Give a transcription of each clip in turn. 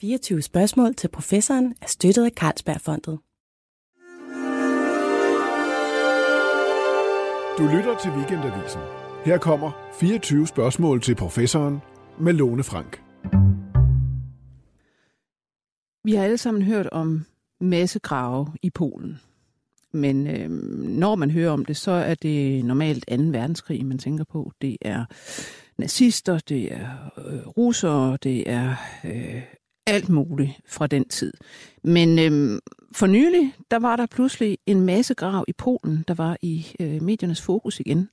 24 spørgsmål til professoren er støttet af Carlsbergfondet. Du lytter til Weekendavisen. Her kommer 24 spørgsmål til professoren med Lone Frank. Vi har alle sammen hørt om massegrave i Polen. Men øh, når man hører om det, så er det normalt 2. verdenskrig, man tænker på. Det er nazister, det er øh, russere, det er øh, alt muligt fra den tid. Men øhm, for nylig, der var der pludselig en massegrav i Polen, der var i øh, mediernes fokus igen.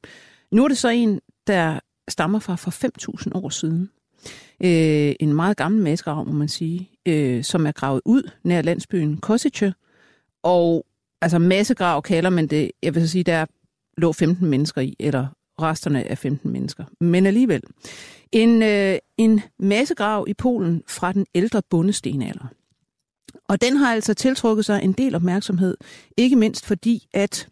Nu er det så en, der stammer fra for 5.000 år siden. Øh, en meget gammel massegrav, må man sige, øh, som er gravet ud nær landsbyen Kosice. Og altså massegrav kalder man det, jeg vil så sige, der lå 15 mennesker i, eller resterne af 15 mennesker. Men alligevel. En, øh, en massegrav i Polen fra den ældre bundestenalder. Og den har altså tiltrukket sig en del opmærksomhed, ikke mindst fordi, at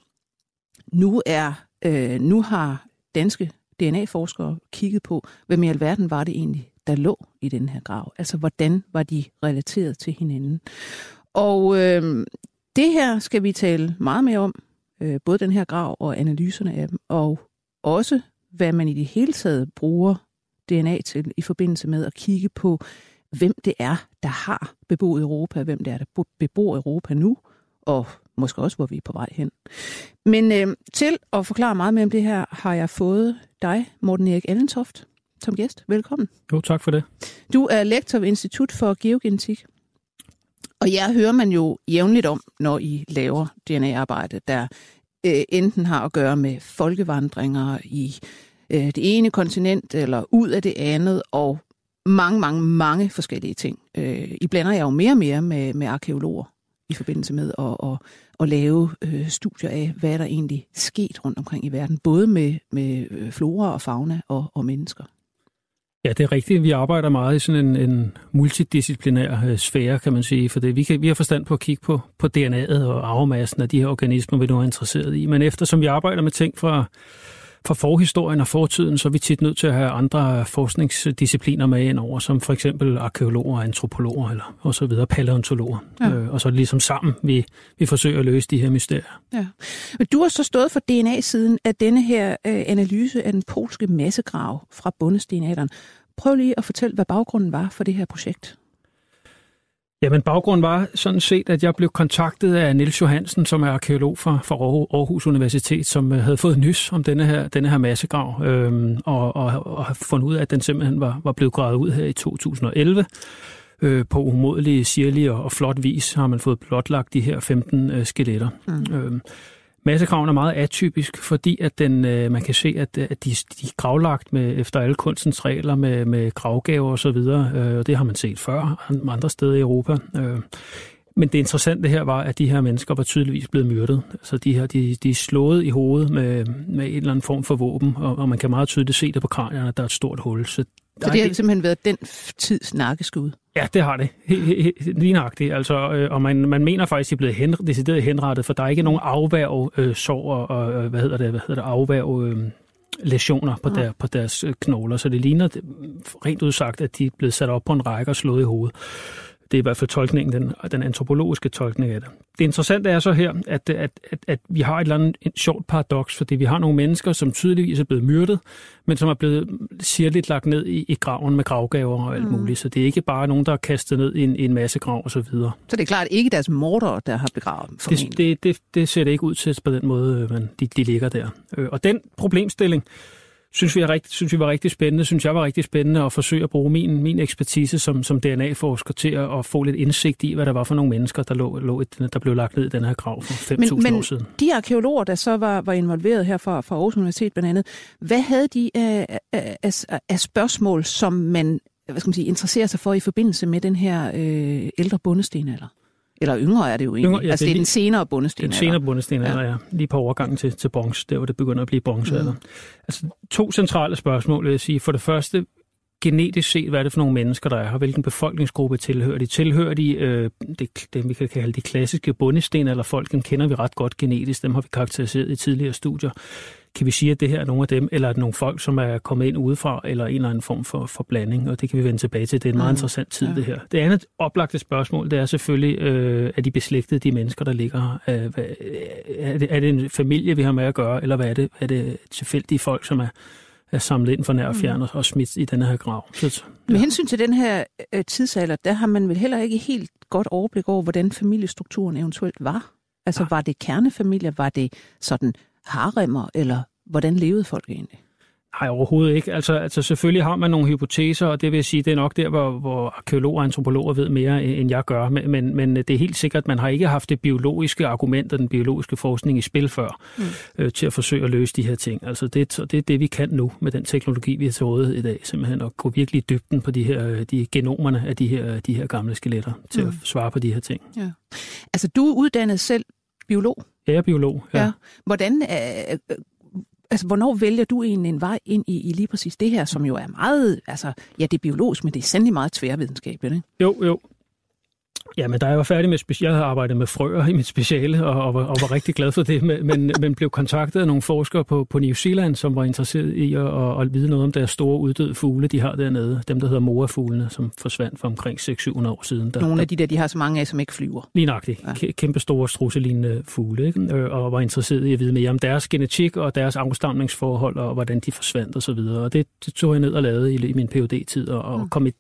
nu, er, øh, nu har danske DNA-forskere kigget på, hvem i alverden var det egentlig, der lå i den her grav. Altså, hvordan var de relateret til hinanden. Og øh, det her skal vi tale meget mere om, øh, både den her grav og analyserne af dem, og også hvad man i det hele taget bruger DNA til i forbindelse med at kigge på, hvem det er, der har beboet Europa, hvem det er, der bebor Europa nu, og måske også, hvor vi er på vej hen. Men øh, til at forklare meget mere om det her, har jeg fået dig, Morten Erik Allentoft, som gæst. Velkommen. Jo, tak for det. Du er lektor ved Institut for Geogenetik. Og jeg hører man jo jævnligt om, når I laver DNA-arbejde, der øh, enten har at gøre med folkevandringer i øh, det ene kontinent eller ud af det andet, og mange, mange, mange forskellige ting. Øh, I blander jeg jo mere og mere med, med arkeologer i forbindelse med at, at, at lave øh, studier af, hvad der egentlig sket rundt omkring i verden, både med, med øh, flora og fauna og, og mennesker. Ja, det er rigtigt. Vi arbejder meget i sådan en, en multidisciplinær øh, sfære, kan man sige, for det. Vi, kan, vi har forstand på at kigge på, på DNA'et og arvemassen af de her organismer, vi nu er interesseret i. Men eftersom vi arbejder med ting fra for forhistorien og fortiden, så er vi tit nødt til at have andre forskningsdiscipliner med ind over, som for eksempel arkeologer, antropologer eller og så videre, paleontologer. Ja. Øh, og så ligesom sammen, vi, vi forsøger at løse de her mysterier. Ja. Men du har så stået for DNA-siden af denne her øh, analyse af den polske massegrav fra bundestenalderen. Prøv lige at fortælle, hvad baggrunden var for det her projekt. Jamen, baggrunden var sådan set, at jeg blev kontaktet af Nils Johansen, som er arkeolog fra, fra Aarhus Universitet, som øh, havde fået nys om denne her, denne her massegrav, øhm, og, og, og har fundet ud af, at den simpelthen var, var blevet gravet ud her i 2011. Øh, på umodelig, sirlig og, og flot vis har man fået blotlagt de her 15 øh, skeletter. Mm. Øhm, Massegraven er meget atypisk, fordi at den, øh, man kan se, at, øh, at de, de er gravlagt med, efter alle kunstens regler med, med gravgaver og så videre. Øh, og det har man set før andre steder i Europa. Øh, men det interessante her var, at de her mennesker var tydeligvis blevet myrdet. Altså de her, de, de er slået i hovedet med, med en eller anden form for våben, og, og man kan meget tydeligt se det på kranierne, at der er et stort hul. Så, så det har simpelthen været den tids nakkeskud? Ja, det har det. Lige nøjagtigt. Altså, øh, og man, man mener faktisk, at de er blevet hen, decideret henrettet, for der er ikke nogen afværg øh, sår og, øh, hvad hedder det, hvad hedder det, afværg øh, lesioner på, der, på deres øh, knogler. Så det ligner rent udsagt, at de er blevet sat op på en række og slået i hovedet. Det er i hvert fald tolkningen, den, den antropologiske tolkning af det. Det interessante er så her, at, at, at, at vi har et eller andet et sjovt paradoks, fordi vi har nogle mennesker, som tydeligvis er blevet myrdet, men som er blevet sirligt lagt ned i, i graven med gravgaver og alt mm. muligt. Så det er ikke bare nogen, der er kastet ned i en, i en masse grav og så videre. Så det er klart ikke deres morder, der har begravet dem? Det, det, det, det ser det ikke ud til på den måde, øh, men de, de ligger der. Øh, og den problemstilling, synes vi, er rigtig, synes vi var rigtig spændende, synes jeg var rigtig spændende at forsøge at bruge min, min ekspertise som, som DNA-forsker til at, at få lidt indsigt i, hvad der var for nogle mennesker, der, lå, lå et, der blev lagt ned i den her grav for 5.000 år siden. de arkeologer, der så var, var involveret her fra, fra Aarhus Universitet blandt andet, hvad havde de af, af, af spørgsmål, som man, hvad skal man sige, interesserer sig for i forbindelse med den her øh, ældre bundestenalder? Eller yngre er det jo egentlig. Yngre, ja, altså det er, det er den senere bundesten. Den senere bundesten ja. ja. Lige på overgangen til, til bronze, der hvor det begynder at blive bronze. Mm. Altså to centrale spørgsmål, vil jeg sige. For det første, genetisk set, hvad er det for nogle mennesker, der er her? Hvilken befolkningsgruppe tilhører de? Tilhører de øh, det, det, vi kan kalde de klassiske bundesten, eller folk, dem kender vi ret godt genetisk, dem har vi karakteriseret i tidligere studier. Kan vi sige, at det her er nogle af dem, eller er det nogle folk, som er kommet ind udefra, eller en eller anden form for, for blanding, og det kan vi vende tilbage til. Det er en meget mm. interessant tid, ja. det her. Det andet oplagte spørgsmål, det er selvfølgelig, øh, er de beslægtede, de mennesker, der ligger her? Øh, hvad, er, det, er det en familie, vi har med at gøre, eller hvad er det? Er det tilfældige folk, som er er samlet ind for nær og fjern mm. og smidt i den her grav. Så, ja. Med hensyn til den her øh, tidsalder, der har man vel heller ikke helt godt overblik over, hvordan familiestrukturen eventuelt var. Altså ja. var det kernefamilier, var det sådan haremmer, eller hvordan levede folk egentlig? Nej, overhovedet ikke. Altså, altså selvfølgelig har man nogle hypoteser, og det vil sige, det er nok der, hvor, hvor arkeologer og antropologer ved mere, end jeg gør. Men, men, det er helt sikkert, at man har ikke haft det biologiske argument og den biologiske forskning i spil før, mm. øh, til at forsøge at løse de her ting. Altså det, det er det, vi kan nu med den teknologi, vi har til rådighed i dag, simpelthen at gå virkelig i dybden på de her de genomerne af de her, de her gamle skeletter, til mm. at svare på de her ting. Ja. Altså du er uddannet selv biolog? Jeg er biolog, ja. ja. Hvordan er, altså, hvornår vælger du egentlig en vej ind i, i lige præcis det her, som jo er meget, altså, ja, det er biologisk, men det er sandelig meget tværvidenskabeligt, ikke? Jo, jo. Ja, men da jeg var færdig med, jeg havde arbejdet med frøer i mit speciale, og, og, var, og var rigtig glad for det, men, men blev kontaktet af nogle forskere på, på New Zealand, som var interesseret i at, at, at vide noget om deres store uddøde fugle, de har dernede. Dem, der hedder moafuglene, som forsvandt for omkring 600-700 år siden. Der, nogle af de der, de har så mange af, som ikke flyver. Lige nøjagtigt. Ja. Kæmpe store strusselignende fugle, ikke? Øh, og var interesseret i at vide mere om deres genetik og deres afstamningsforhold, og hvordan de forsvandt osv. Og, og det, det tog jeg ned og lavede i, i min phd tid og, og mm. kom i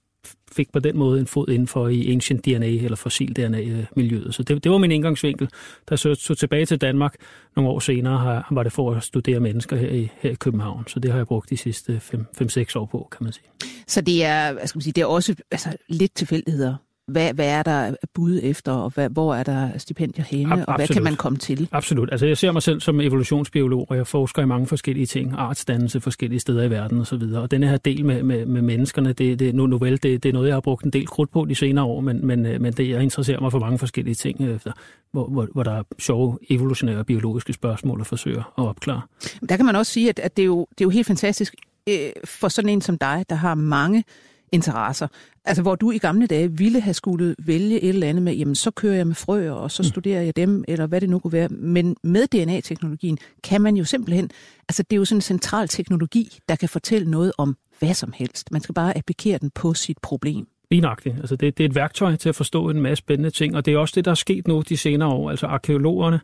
fik på den måde en fod indenfor i ancient DNA eller fossil DNA-miljøet. Øh, så det, det var min indgangsvinkel. Da så så tilbage til Danmark nogle år senere, har, var det for at studere mennesker her i, her i København. Så det har jeg brugt de sidste 5-6 år på, kan man sige. Så det er, hvad skal man sige, det er også altså, lidt tilfældigheder hvad, hvad er der bud efter, og hvad, hvor er der stipendier henne, Ab- og hvad kan man komme til? Absolut. Altså jeg ser mig selv som evolutionsbiolog, og jeg forsker i mange forskellige ting, artsdannelse forskellige steder i verden osv. Og, og denne her del med, med, med menneskerne, det, det, nu, nu vel, det, det er noget, jeg har brugt en del krudt på de senere år, men, men, men det, jeg interesserer mig for mange forskellige ting, efter, hvor, hvor, hvor der er sjove evolutionære biologiske spørgsmål at forsøge at opklare. Der kan man også sige, at, at det, er jo, det er jo helt fantastisk øh, for sådan en som dig, der har mange interesser. Altså, hvor du i gamle dage ville have skulle vælge et eller andet med, jamen, så kører jeg med frøer, og så mm. studerer jeg dem, eller hvad det nu kunne være. Men med DNA-teknologien kan man jo simpelthen, altså det er jo sådan en central teknologi, der kan fortælle noget om hvad som helst. Man skal bare applikere den på sit problem. Lignagtigt. Altså det, det er et værktøj til at forstå en masse spændende ting, og det er også det, der er sket nu de senere år. Altså arkeologerne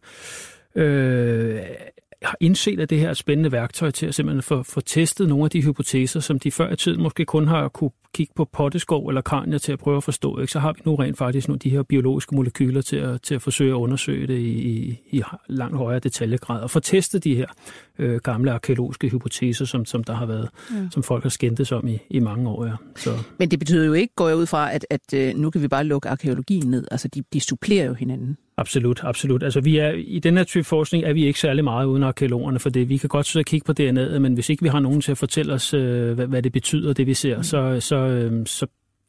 øh, har indset, at det her er et spændende værktøj til at simpelthen få, få testet nogle af de hypoteser, som de før i tiden måske kun har kunne kigge på potteskov eller kranier til at prøve at forstå. Ikke? Så har vi nu rent faktisk nogle af de her biologiske molekyler til at, til at forsøge at undersøge det i, i, i langt højere detaljegrad og få testet de her øh, gamle arkeologiske hypoteser, som, som der har været, ja. som folk har skændtes om i, i mange år. Ja. Så. Men det betyder jo ikke, går jeg ud fra, at, at øh, nu kan vi bare lukke arkeologien ned. Altså de, de supplerer jo hinanden. Absolut, absolut. Altså vi er, i den her type forskning er vi ikke særlig meget uden arkeologerne, for det. vi kan godt sidde og kigge på DNA'et, men hvis ikke vi har nogen til at fortælle os, øh, hvad, hvad det betyder, det vi ser, mm. så, så, øh, så,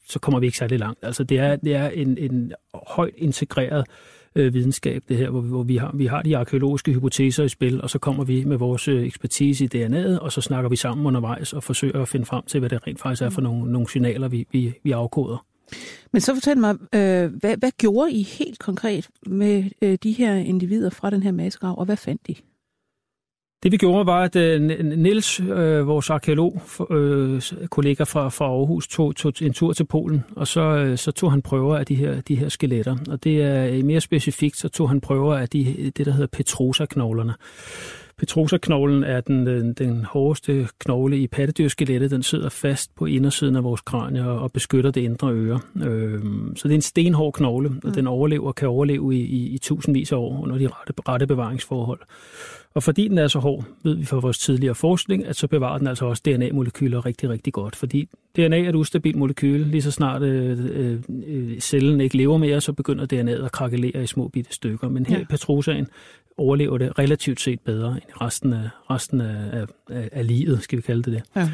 så kommer vi ikke særlig langt. Altså det er, det er en, en højt integreret øh, videnskab, det her, hvor, vi, hvor vi, har, vi har de arkeologiske hypoteser i spil, og så kommer vi med vores øh, ekspertise i DNA'et, og så snakker vi sammen undervejs og forsøger at finde frem til, hvad det rent faktisk er for nogle, nogle signaler, vi, vi, vi afkoder. Men så fortæl mig, øh, hvad, hvad gjorde I helt konkret med øh, de her individer fra den her massegrav, og hvad fandt de? Det vi gjorde var, at uh, Niels, uh, vores arkeolog, uh, kollega fra, fra Aarhus, tog, tog en tur til Polen, og så, uh, så tog han prøver af de her, de her skeletter. Og det er mere specifikt, så tog han prøver af de, det, der hedder Petrosa-knoglerne. Petrosa-knoglen er den, den, den hårdeste knogle i pattedyrskeletter. Den sidder fast på indersiden af vores kranie og beskytter det indre øre. Øh, så det er en stenhård knogle, og mm. den overlever kan overleve i, i, i tusindvis af år under de rette, rette bevaringsforhold. Og fordi den er så hård, ved vi fra vores tidligere forskning, at så bevarer den altså også DNA-molekyler rigtig, rigtig godt. Fordi DNA er et ustabilt molekyle. Lige så snart øh, øh, cellen ikke lever mere, så begynder DNA'et at krakelere i små bitte stykker. Men her ja. i Petrosaen overlever det relativt set bedre end resten af, resten af, af, af livet, skal vi kalde det det. Ja.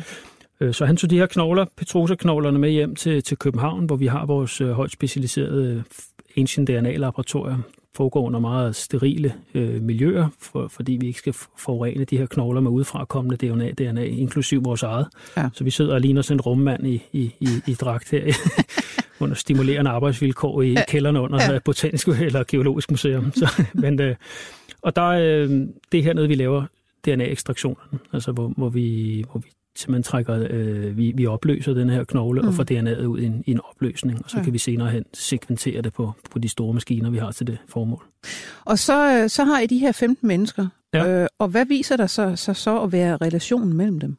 Øh, så han tog de her knogler, Petrosa-knoglerne med hjem til, til København, hvor vi har vores øh, højt specialiserede Ancient DNA-laboratorium, foregår under meget sterile øh, miljøer, for, fordi vi ikke skal forurene de her knogler med udefrakommende DNA, DNA inklusiv vores eget. Ja. Så vi sidder og ligner sådan en rummand i, i, i, i dragt her, under stimulerende arbejdsvilkår i ja. kælderne under ja. Botanisk eller Geologisk Museum. Så, men, øh, og der, øh, det er hernede, vi laver DNA-ekstraktionerne, altså hvor, hvor, vi, hvor vi simpelthen trækker, øh, vi, vi opløser den her knogle mm. og får DNA'et ud i en, i en opløsning, og så ja. kan vi senere hen sekventere det på, på de store maskiner, vi har til det formål. Og så, øh, så har I de her 15 mennesker, ja. øh, og hvad viser der så, så, så at være relationen mellem dem?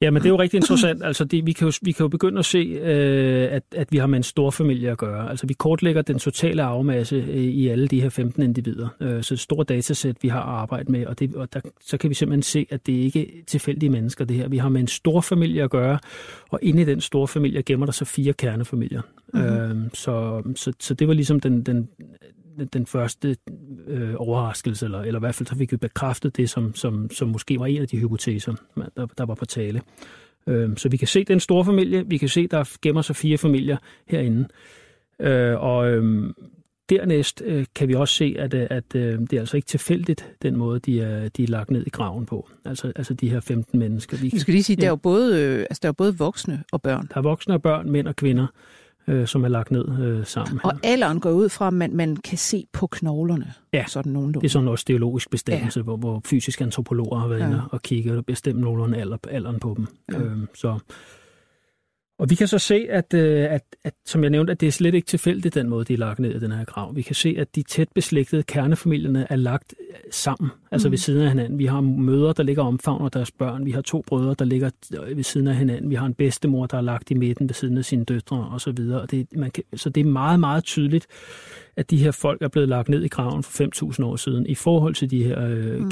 Ja, men det er jo rigtig interessant. Altså, det, vi, kan jo, vi kan jo begynde at se, øh, at, at vi har med en stor familie at gøre. Altså, vi kortlægger den totale arvemasse øh, i alle de her 15 individer. Øh, så et stort datasæt, vi har at arbejde med, og, det, og der, så kan vi simpelthen se, at det ikke er tilfældige mennesker, det her. Vi har med en stor familie at gøre, og inde i den store familie gemmer der så fire kernefamilier. Mm-hmm. Øh, så, så, så det var ligesom den, den, den første øh, overraskelse, eller, eller i hvert fald så fik vi bekræftet det, som, som, som måske var en af de hypoteser, der, der var på tale. Øh, så vi kan se den store familie, vi kan se, der gemmer sig fire familier herinde. Øh, og øh, dernæst øh, kan vi også se, at, øh, at øh, det er altså ikke tilfældigt, den måde, de er, de er lagt ned i graven på. Altså, altså de her 15 mennesker. Vi, skal lige sige, ja. der, er jo både, øh, altså, der er både voksne og børn. Der er voksne og børn, mænd og kvinder øh, som er lagt ned øh, sammen. Og alderen går ud fra, at man, man kan se på knoglerne. Ja, sådan nogenlunde. det er sådan også teologisk bestemmelse, ja. hvor, hvor fysiske antropologer har været ja. inde og kigge og bestemme nogenlunde alder, alderen på dem. Ja. Øhm, så og vi kan så se, at, øh, at, at, som jeg nævnte, at det er slet ikke tilfældigt, den måde, de er lagt ned i den her grav. Vi kan se, at de tæt beslægtede kernefamilierne er lagt øh, sammen, altså mm. ved siden af hinanden. Vi har mødre, der ligger omfavner deres børn. Vi har to brødre, der ligger ved siden af hinanden. Vi har en bedstemor, der er lagt i midten ved siden af sine døtre osv. Og det, man kan, så det er meget, meget tydeligt, at de her folk er blevet lagt ned i graven for 5.000 år siden i forhold til de her øh, mm.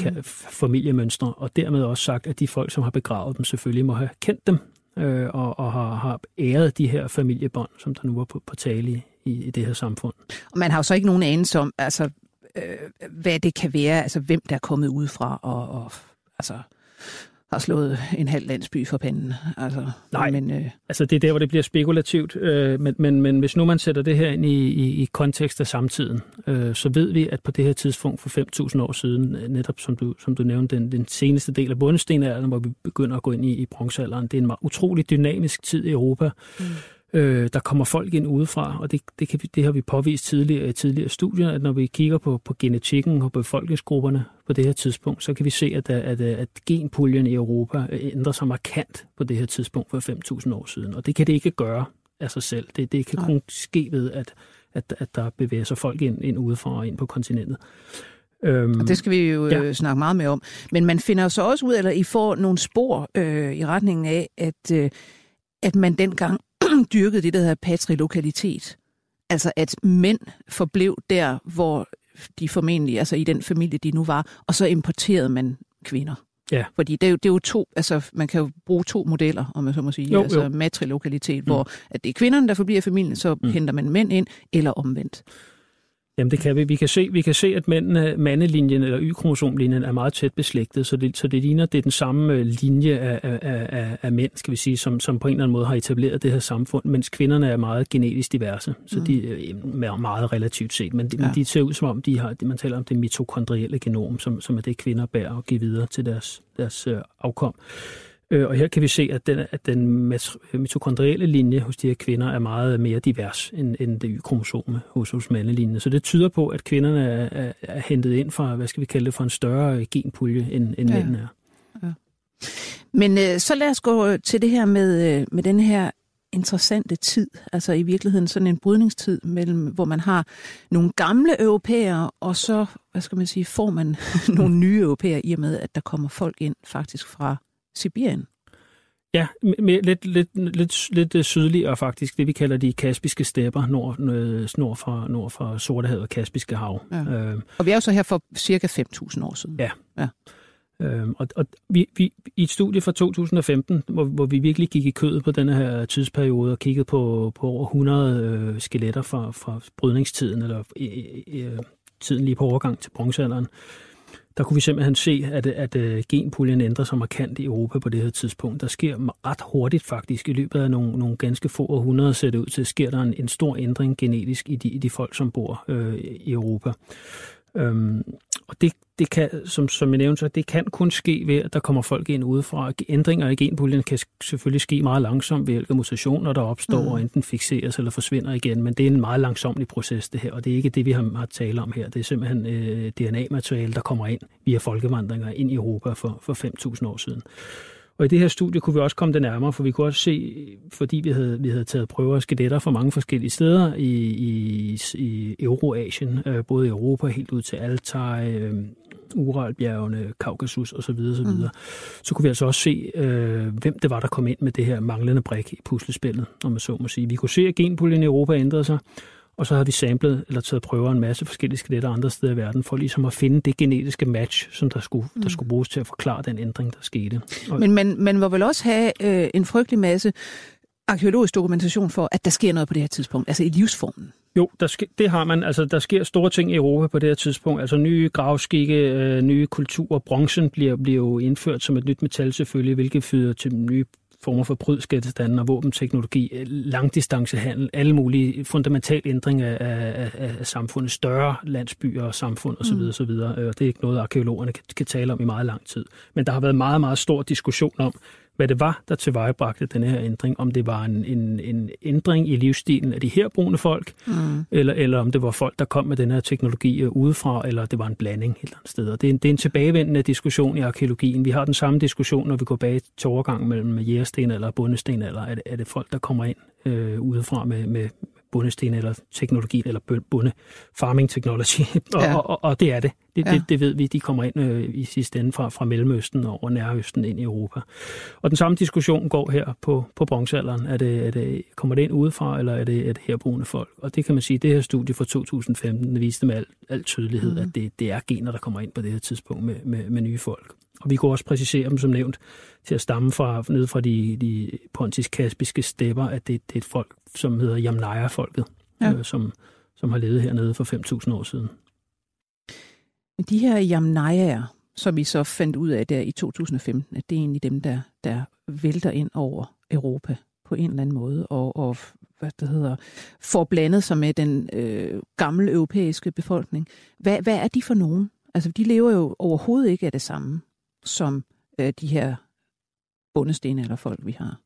familiemønstre, og dermed også sagt, at de folk, som har begravet dem, selvfølgelig må have kendt dem øh, og, og har, har æret de her familiebånd, som der nu er på, på tale i, i det her samfund. Og man har jo så ikke nogen anelse om, altså, øh, hvad det kan være, altså hvem der er kommet udefra, og, og altså, har slået en halv landsby for panden. Altså, Nej, men, øh... altså det er der, hvor det bliver spekulativt. Øh, men, men, men hvis nu man sætter det her ind i, i, i kontekst af samtiden, øh, så ved vi, at på det her tidspunkt for 5.000 år siden, øh, netop som du, som du nævnte, den, den seneste del af bundestenalderen, hvor vi begynder at gå ind i, i bronzealderen, det er en utrolig dynamisk tid i Europa. Mm Øh, der kommer folk ind udefra, og det, det, kan det har vi påvist tidligere i tidligere studier, at når vi kigger på, på genetikken og befolkningsgrupperne på det her tidspunkt, så kan vi se, at, at, at genpuljen i Europa ændrer sig markant på det her tidspunkt for 5.000 år siden. Og det kan det ikke gøre af sig selv. Det, det kan kun ske ved, at, at, at der bevæger sig folk ind, ind udefra og ind på kontinentet. Øhm, og det skal vi jo ja. Øh, snakke meget mere om. Men man finder så også ud, eller I får nogle spor øh, i retningen af, at, øh, at man dengang dyrkede det, der hedder patrilokalitet. Altså at mænd forblev der, hvor de formentlig, altså i den familie, de nu var, og så importerede man kvinder. Ja. Fordi det er, jo, det er jo to, altså man kan jo bruge to modeller, om man så må sige, jo, altså jo. matrilokalitet, mm. hvor at det er kvinderne, der forbliver familien, så mm. henter man mænd ind, eller omvendt. Jamen det kan vi. Vi kan se, vi kan se at mændene, mandelinjen eller Y-kromosomlinjen er meget tæt beslægtet, så det, så det ligner, det er den samme øh, linje af, af, af, af mænd, skal vi sige, som, som på en eller anden måde har etableret det her samfund, mens kvinderne er meget genetisk diverse, så mm. de er meget relativt set, men de, ja. de ser ud som om, de har, man taler om det mitokondrielle genom, som, som er det, kvinder bærer og giver videre til deres, deres øh, afkom. Øh, og her kan vi se, at den, at den mitokondrielle linje hos de her kvinder er meget mere divers end, end det Y-kromosome hos, hos mandelinjen. Så det tyder på, at kvinderne er, er, er hentet ind fra, hvad skal vi kalde det, for en større genpulje, end, end ja. mændene er. Ja. Men øh, så lad os gå til det her med, øh, med den her interessante tid, altså i virkeligheden sådan en brydningstid, mellem, hvor man har nogle gamle europæere, og så, hvad skal man sige, får man nogle nye europæere i og med, at der kommer folk ind faktisk fra Sibirien. Ja, med lidt, lidt, lidt, lidt øh, sydligere faktisk, det vi kalder de kaspiske stepper, nord, nord, fra, nord fra Sortehavet og Kaspiske hav. Ja. Øh, og vi er jo så her for cirka 5.000 år siden. Ja. ja. Øh, og og vi, vi, i et studie fra 2015, hvor, hvor vi virkelig gik i kødet på denne her tidsperiode og kiggede på, på over 100 øh, skeletter fra, fra brydningstiden, eller øh, øh, tiden lige på overgang til bronzealderen, der kunne vi simpelthen se, at, at, at genpuljen ændrer sig markant i Europa på det her tidspunkt. Der sker ret hurtigt faktisk, i løbet af nogle, nogle ganske få århundreder ser det ud til, sker der en, en stor ændring genetisk i de, i de folk, som bor øh, i Europa. Øhm, og det, det kan, som, som jeg nævnte, så det kan kun ske ved, at der kommer folk ind udefra. Ændringer i genpuljen kan selvfølgelig ske meget langsomt ved hjælp af mutationer, der opstår mm. og enten fixeres eller forsvinder igen, men det er en meget langsomlig proces, det her, og det er ikke det, vi har, har talt om her. Det er simpelthen øh, DNA-materiale, der kommer ind via folkevandringer ind i Europa for, for 5.000 år siden. Og i det her studie kunne vi også komme det nærmere, for vi kunne også se, fordi vi havde, vi havde taget prøver af skeletter fra mange forskellige steder i, i, i Euroasien, øh, både i Europa helt ud til Altai, øh, Uralbjergene, Kaukasus osv. osv. Mm. Så kunne vi altså også se, øh, hvem det var, der kom ind med det her manglende brik i puslespillet, om man så må sige. Vi kunne se, at genpuljen i Europa ændrede sig, og så havde vi samlet eller taget prøver en masse forskellige skeletter andre steder i verden, for ligesom at finde det genetiske match, som der skulle, mm. der skulle bruges til at forklare den ændring, der skete. Og Men man, man må vel også have øh, en frygtelig masse arkeologisk dokumentation for, at der sker noget på det her tidspunkt, altså i livsformen. Jo, der sker, det har man. Altså, der sker store ting i Europa på det her tidspunkt. Altså nye gravskikke, øh, nye kulturer. Bronzen bliver, bliver jo indført som et nyt metal selvfølgelig, hvilket fører til nye former for prydskatstanden og våbenteknologi, øh, langdistancehandel, alle mulige fundamentale ændringer af, af, af samfundet, større landsbyer og samfund osv. Mm. osv. Og det er ikke noget, arkeologerne kan, kan tale om i meget lang tid. Men der har været meget, meget stor diskussion om, hvad det var, der tilvejebragte den her ændring. Om det var en, en, en ændring i livsstilen af de her brune folk, mm. eller, eller om det var folk, der kom med den her teknologi udefra, eller det var en blanding et eller andet sted. Og det, er en, det er en tilbagevendende diskussion i arkeologien. Vi har den samme diskussion, når vi går bag til overgang mellem jægersten eller bundesten, eller er det, er det folk, der kommer ind øh, udefra med, med, bundesten eller teknologi, eller bunde farming technology, og, ja. og, og, og det er det. Det, ja. det. det ved vi, de kommer ind øh, i sidste ende fra, fra Mellemøsten og over Nærøsten ind i Europa. Og den samme diskussion går her på, på bronzealderen. Er det, er det, kommer det ind udefra, eller er det, er det herboende folk? Og det kan man sige, det her studie fra 2015 viste med al, al tydelighed, mm. at det, det er gener, der kommer ind på det her tidspunkt med, med, med nye folk. Og vi kunne også præcisere dem, som nævnt, til at stamme fra, ned fra de, de pontisk-kaspiske stepper, at det, det er et folk, som hedder Yamnaya-folket, ja. øh, som, som har levet hernede for 5.000 år siden. De her Yamnayaer, som vi så fandt ud af der i 2015, at det er egentlig dem, der, der vælter ind over Europa på en eller anden måde, og, og hvad det hedder, får blandet sig med den øh, gamle europæiske befolkning. Hvad, hvad er de for nogen? Altså, de lever jo overhovedet ikke af det samme som øh, de her bundesten eller folk, vi har?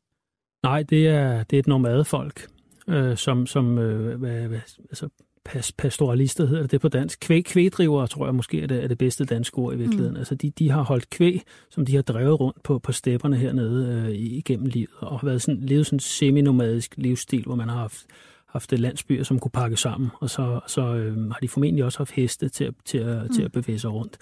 Nej, det er, det er et nomadefolk, øh, som, som øh, hvad, hvad, altså, pas, pastoralister hedder det på dansk. Kvæg, kvægdrivere, tror jeg måske er det, er det bedste danske ord i virkeligheden. Mm. Altså de, de har holdt kvæg, som de har drevet rundt på, på stepperne hernede øh, igennem livet, og har været sådan, levet sådan en semi-nomadisk livsstil, hvor man har haft haft landsbyer, som kunne pakke sammen, og så, så øh, har de formentlig også haft heste til, til, at, mm. til at bevæge sig rundt.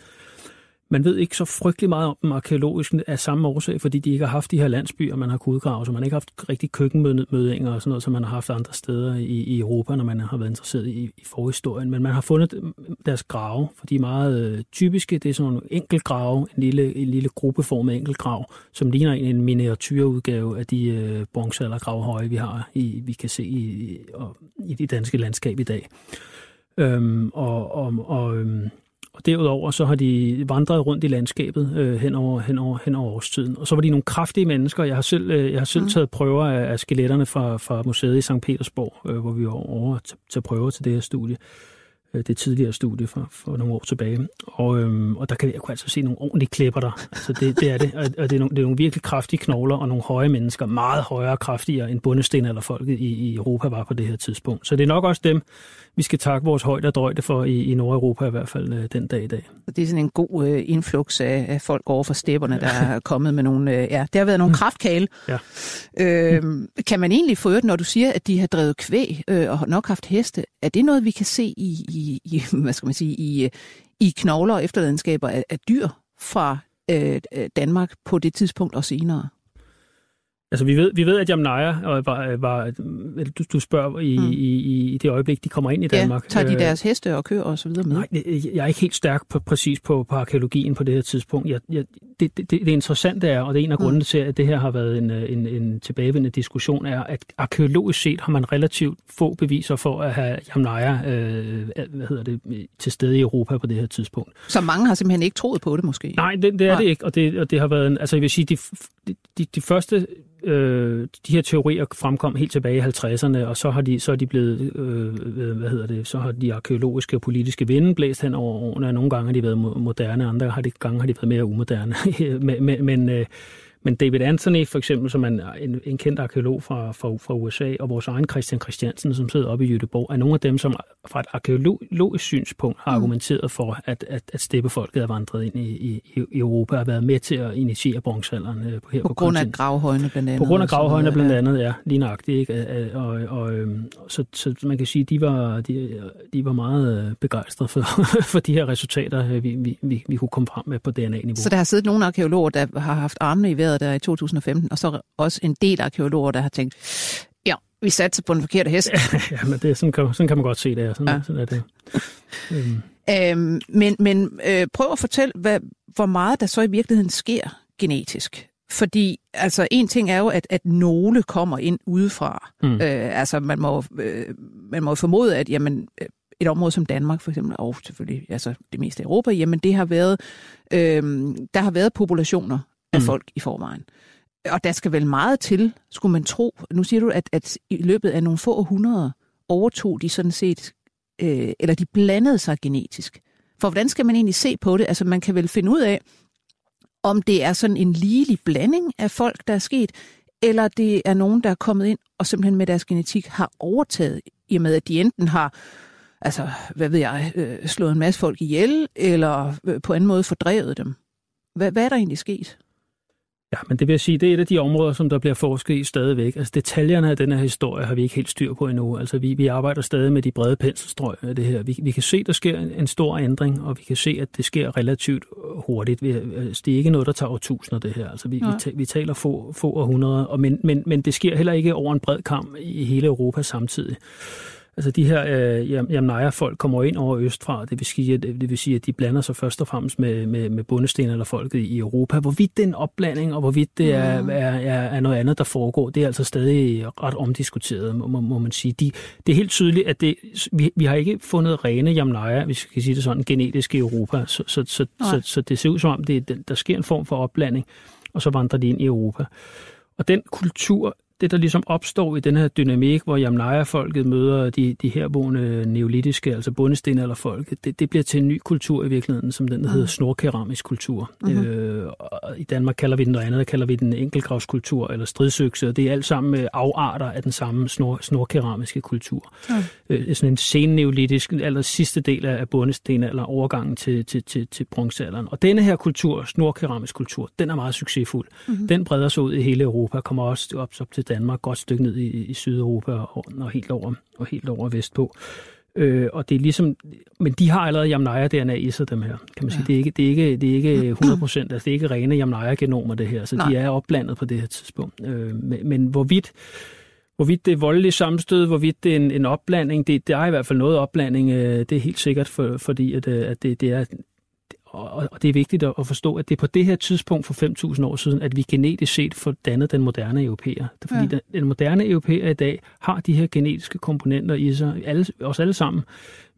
Man ved ikke så frygtelig meget om dem arkeologisk af samme årsag, fordi de ikke har haft de her landsbyer, man har kunnet udgrave, så man har ikke haft rigtig køkkenmødinger og sådan noget, som man har haft andre steder i, i Europa, når man har været interesseret i, i forhistorien. Men man har fundet deres grave, for de er meget øh, typiske. Det er sådan nogle enkeltgrave, en lille, en lille gruppeformet enkeltgrav, som ligner en miniatyrudgave af de øh, bronzealdergravhøje, vi har, i, vi kan se i, og, i det danske landskab i dag. Øhm, og og, og øhm, og derudover så har de vandret rundt i landskabet øh, hen, over, hen, over, hen over årstiden. Og så var de nogle kraftige mennesker. Jeg har selv, øh, jeg har selv mm. taget prøver af, af skeletterne fra, fra museet i St. Petersborg, øh, hvor vi var over at tage prøver til det her studie. Øh, det tidligere studie for, for nogle år tilbage. Og, øhm, og der kan jeg kunne altså se nogle ordentlige klipper der. Altså det, det er det. Og det er, nogle, det er nogle virkelig kraftige knogler og nogle høje mennesker. Meget højere og kraftigere end bundesten eller folket i, i Europa var på det her tidspunkt. Så det er nok også dem, vi skal takke vores højde og drøjde for i, i Nordeuropa i hvert fald øh, den dag i dag. Det er sådan en god øh, influx af, af folk over for stepperne, ja. der er kommet med nogle... Øh, ja, det har været nogle kraftkale. Ja. Øh, kan man egentlig få når du siger, at de har drevet kvæg øh, og nok haft heste, er det noget, vi kan se i, i, i hvad skal man sige, i, i knogler og efterladenskaber af, af dyr fra øh, Danmark på det tidspunkt og senere? Altså, vi ved, vi ved at Jamnaya var, var du, du spørger i, mm. i, i det øjeblik, de kommer ind i Danmark. Ja, tager de øh, deres heste og køer og så videre med? Nej, jeg er ikke helt stærk på, præcis på, på arkeologien på det her tidspunkt. Jeg, jeg, det, det, det interessante er, og det er en af mm. grundene til, at det her har været en, en, en tilbagevendende diskussion, er, at arkeologisk set har man relativt få beviser for at have Jamnaya øh, hvad hedder det, til stede i Europa på det her tidspunkt. Så mange har simpelthen ikke troet på det måske? Nej, det, det er Nej. det ikke, og det, og det har været en, altså jeg vil sige, de, de, de første øh, de her teorier fremkom helt tilbage i 50'erne, og så har de, så er de blevet, øh, hvad hedder det, så har de arkeologiske og politiske vinde blæst hen over årene, og nogle gange har de været moderne, andre har de, gange har de været mere umoderne. men, men, men øh, men David Anthony, for eksempel, som er en, en kendt arkeolog fra, fra, fra USA, og vores egen Christian Christiansen, som sidder oppe i Jødeborg, er nogle af dem, som fra et arkeologisk synspunkt har mm. argumenteret for, at, at, at steppefolket er vandret ind i, i, i Europa og har været med til at initiere bronzealderen øh, her på, på grund af gravhøjene blandt andet. På grund af gravhøjene blandt andet, ja, lige nøjagtigt. Ikke? Og, og, og, øhm, så, så man kan sige, at de var, de, de var meget øh, begejstrede for, for de her resultater, øh, vi, vi, vi, vi kunne komme frem med på DNA-niveau. Så der har siddet nogle arkeologer, der har haft armene i vejret der i 2015, og så også en del arkeologer, der har tænkt, ja, vi satte på en forkert hest. ja, men det, sådan, kan, sådan kan man godt se det. Sådan, ja. sådan er det. Øhm. Øhm, men men øh, prøv at fortælle, hvad, hvor meget der så i virkeligheden sker genetisk. Fordi altså en ting er jo, at, at nogle kommer ind udefra. Mm. Øh, altså man må, øh, man må formode, at jamen, øh, et område som Danmark for eksempel, og selvfølgelig altså det meste af Europa, jamen det har været, øh, der har været populationer af mm. folk i forvejen. Og der skal vel meget til, skulle man tro. Nu siger du, at, at i løbet af nogle få århundreder overtog de sådan set, øh, eller de blandede sig genetisk. For hvordan skal man egentlig se på det? Altså man kan vel finde ud af, om det er sådan en ligelig blanding af folk, der er sket, eller det er nogen, der er kommet ind og simpelthen med deres genetik har overtaget, i og med at de enten har altså, hvad ved jeg, øh, slået en masse folk ihjel, eller øh, på anden måde fordrevet dem. Hvad, hvad er der egentlig sket? Ja, men det vil jeg sige, det er et af de områder, som der bliver forsket i stadigvæk. Altså detaljerne af den her historie har vi ikke helt styr på endnu. Altså vi, vi arbejder stadig med de brede penselstrøg af det her. Vi, vi kan se, der sker en, en stor ændring, og vi kan se, at det sker relativt hurtigt. Vi, altså, det er ikke noget, der tager årtusinder, det her. Altså vi, vi, vi taler få, få århundreder, og men, men, men det sker heller ikke over en bred kamp i hele Europa samtidig. Altså de her øh, Jamnaja-folk kommer ind over østfra, det vil, sige, at, det vil sige, at de blander sig først og fremmest med, med, med bundesten eller folket i Europa. Hvorvidt det er en opblanding, og hvorvidt det er, mm. er, er, er noget andet, der foregår, det er altså stadig ret omdiskuteret, må, må man sige. De, det er helt tydeligt, at det, vi, vi har ikke fundet rene Jamnaja, hvis vi kan sige det sådan, genetisk i Europa, så, så, så, så, så det ser ud som om, det, der sker en form for opblanding, og så vandrer de ind i Europa. Og den kultur det, der ligesom opstår i den her dynamik, hvor Jamnaya-folket møder de, de herboende neolitiske, altså bundesten eller folket, det, det bliver til en ny kultur i virkeligheden, som den, der hedder mm. snorkeramisk kultur. Mm-hmm. Øh, I Danmark kalder vi den noget andet, der kalder vi den enkeltgravskultur eller stridsøkse, og det er alt sammen afarter af den samme snor, snorkeramiske kultur. Mm. Øh, sådan en sen neolitisk, eller sidste del af bundesten eller overgangen til, til, til, til bronzealderen. Og denne her kultur, snorkeramisk kultur, den er meget succesfuld. Mm-hmm. Den breder sig ud i hele Europa, kommer også op, op til Danmark, godt stykke ned i, i Sydeuropa og, og, helt over, og helt over vestpå. Øh, og det er ligesom, men de har allerede Jamnaya-DNA i sig, dem her, kan man sige. Ja. Det, er ikke, det, er ikke, det er ikke 100 procent, altså det er ikke rene Jamnaya-genomer, det her, så Nej. de er opblandet på det her tidspunkt. Øh, men, men hvorvidt, hvorvidt det er voldelig sammenstød, hvorvidt det er en, en opblanding, det, det er i hvert fald noget opblanding, øh, det er helt sikkert, for, fordi at, øh, at det, det er og, og det er vigtigt at forstå, at det er på det her tidspunkt for 5.000 år siden, at vi genetisk set får dannet den moderne europæer. Det er fordi, ja. den, den moderne europæer i dag har de her genetiske komponenter i sig, alle, os alle sammen.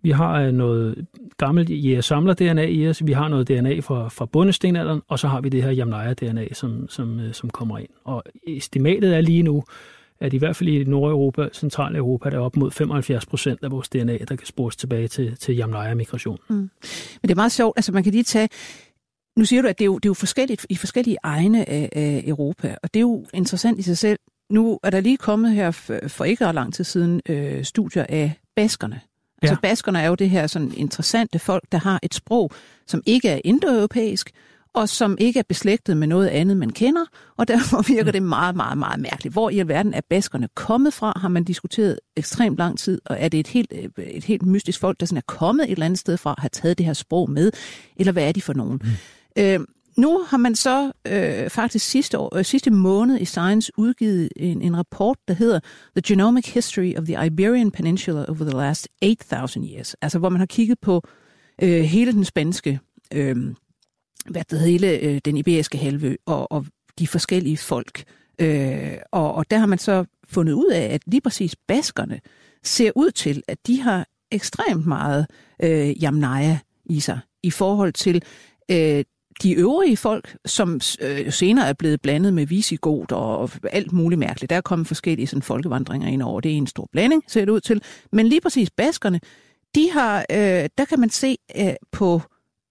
Vi har øh, noget gammelt jæger-samler-DNA i os, vi har noget DNA fra, fra bundestenalderen, og så har vi det her Jamnaya-DNA, som, som, øh, som kommer ind. Og estimatet er lige nu, at i hvert fald i Nordeuropa, Centraleuropa, der er op mod 75 procent af vores DNA, der kan spores tilbage til, til Jamnaya-migration. Mm. Men det er meget sjovt, altså man kan lige tage, nu siger du, at det er jo, det er jo forskelligt i forskellige egne af, af Europa, og det er jo interessant i sig selv. Nu er der lige kommet her for, ikke ret lang tid siden øh, studier af baskerne. Altså ja. baskerne er jo det her sådan interessante folk, der har et sprog, som ikke er indoeuropæisk, og som ikke er beslægtet med noget andet, man kender, og derfor virker det meget, meget, meget mærkeligt. Hvor i alverden er baskerne kommet fra, har man diskuteret ekstremt lang tid, og er det et helt, øh, et helt mystisk folk, der sådan er kommet et eller andet sted fra, har taget det her sprog med, eller hvad er de for nogen? Mm. Øh, nu har man så øh, faktisk sidste, år, øh, sidste måned i Science udgivet en, en rapport, der hedder The Genomic History of the Iberian Peninsula over the last 8.000 years. Altså hvor man har kigget på øh, hele den spanske øh, hvad det hele øh, den iberiske halvø og, og de forskellige folk. Øh, og, og der har man så fundet ud af, at lige præcis baskerne ser ud til, at de har ekstremt meget øh, Yamnaya i sig i forhold til øh, de øvrige folk, som øh, senere er blevet blandet med visigot og alt muligt mærkeligt. Der er kommet forskellige sådan, folkevandringer ind over. Det er en stor blanding, ser det ud til. Men lige præcis baskerne, de har, øh, der kan man se øh, på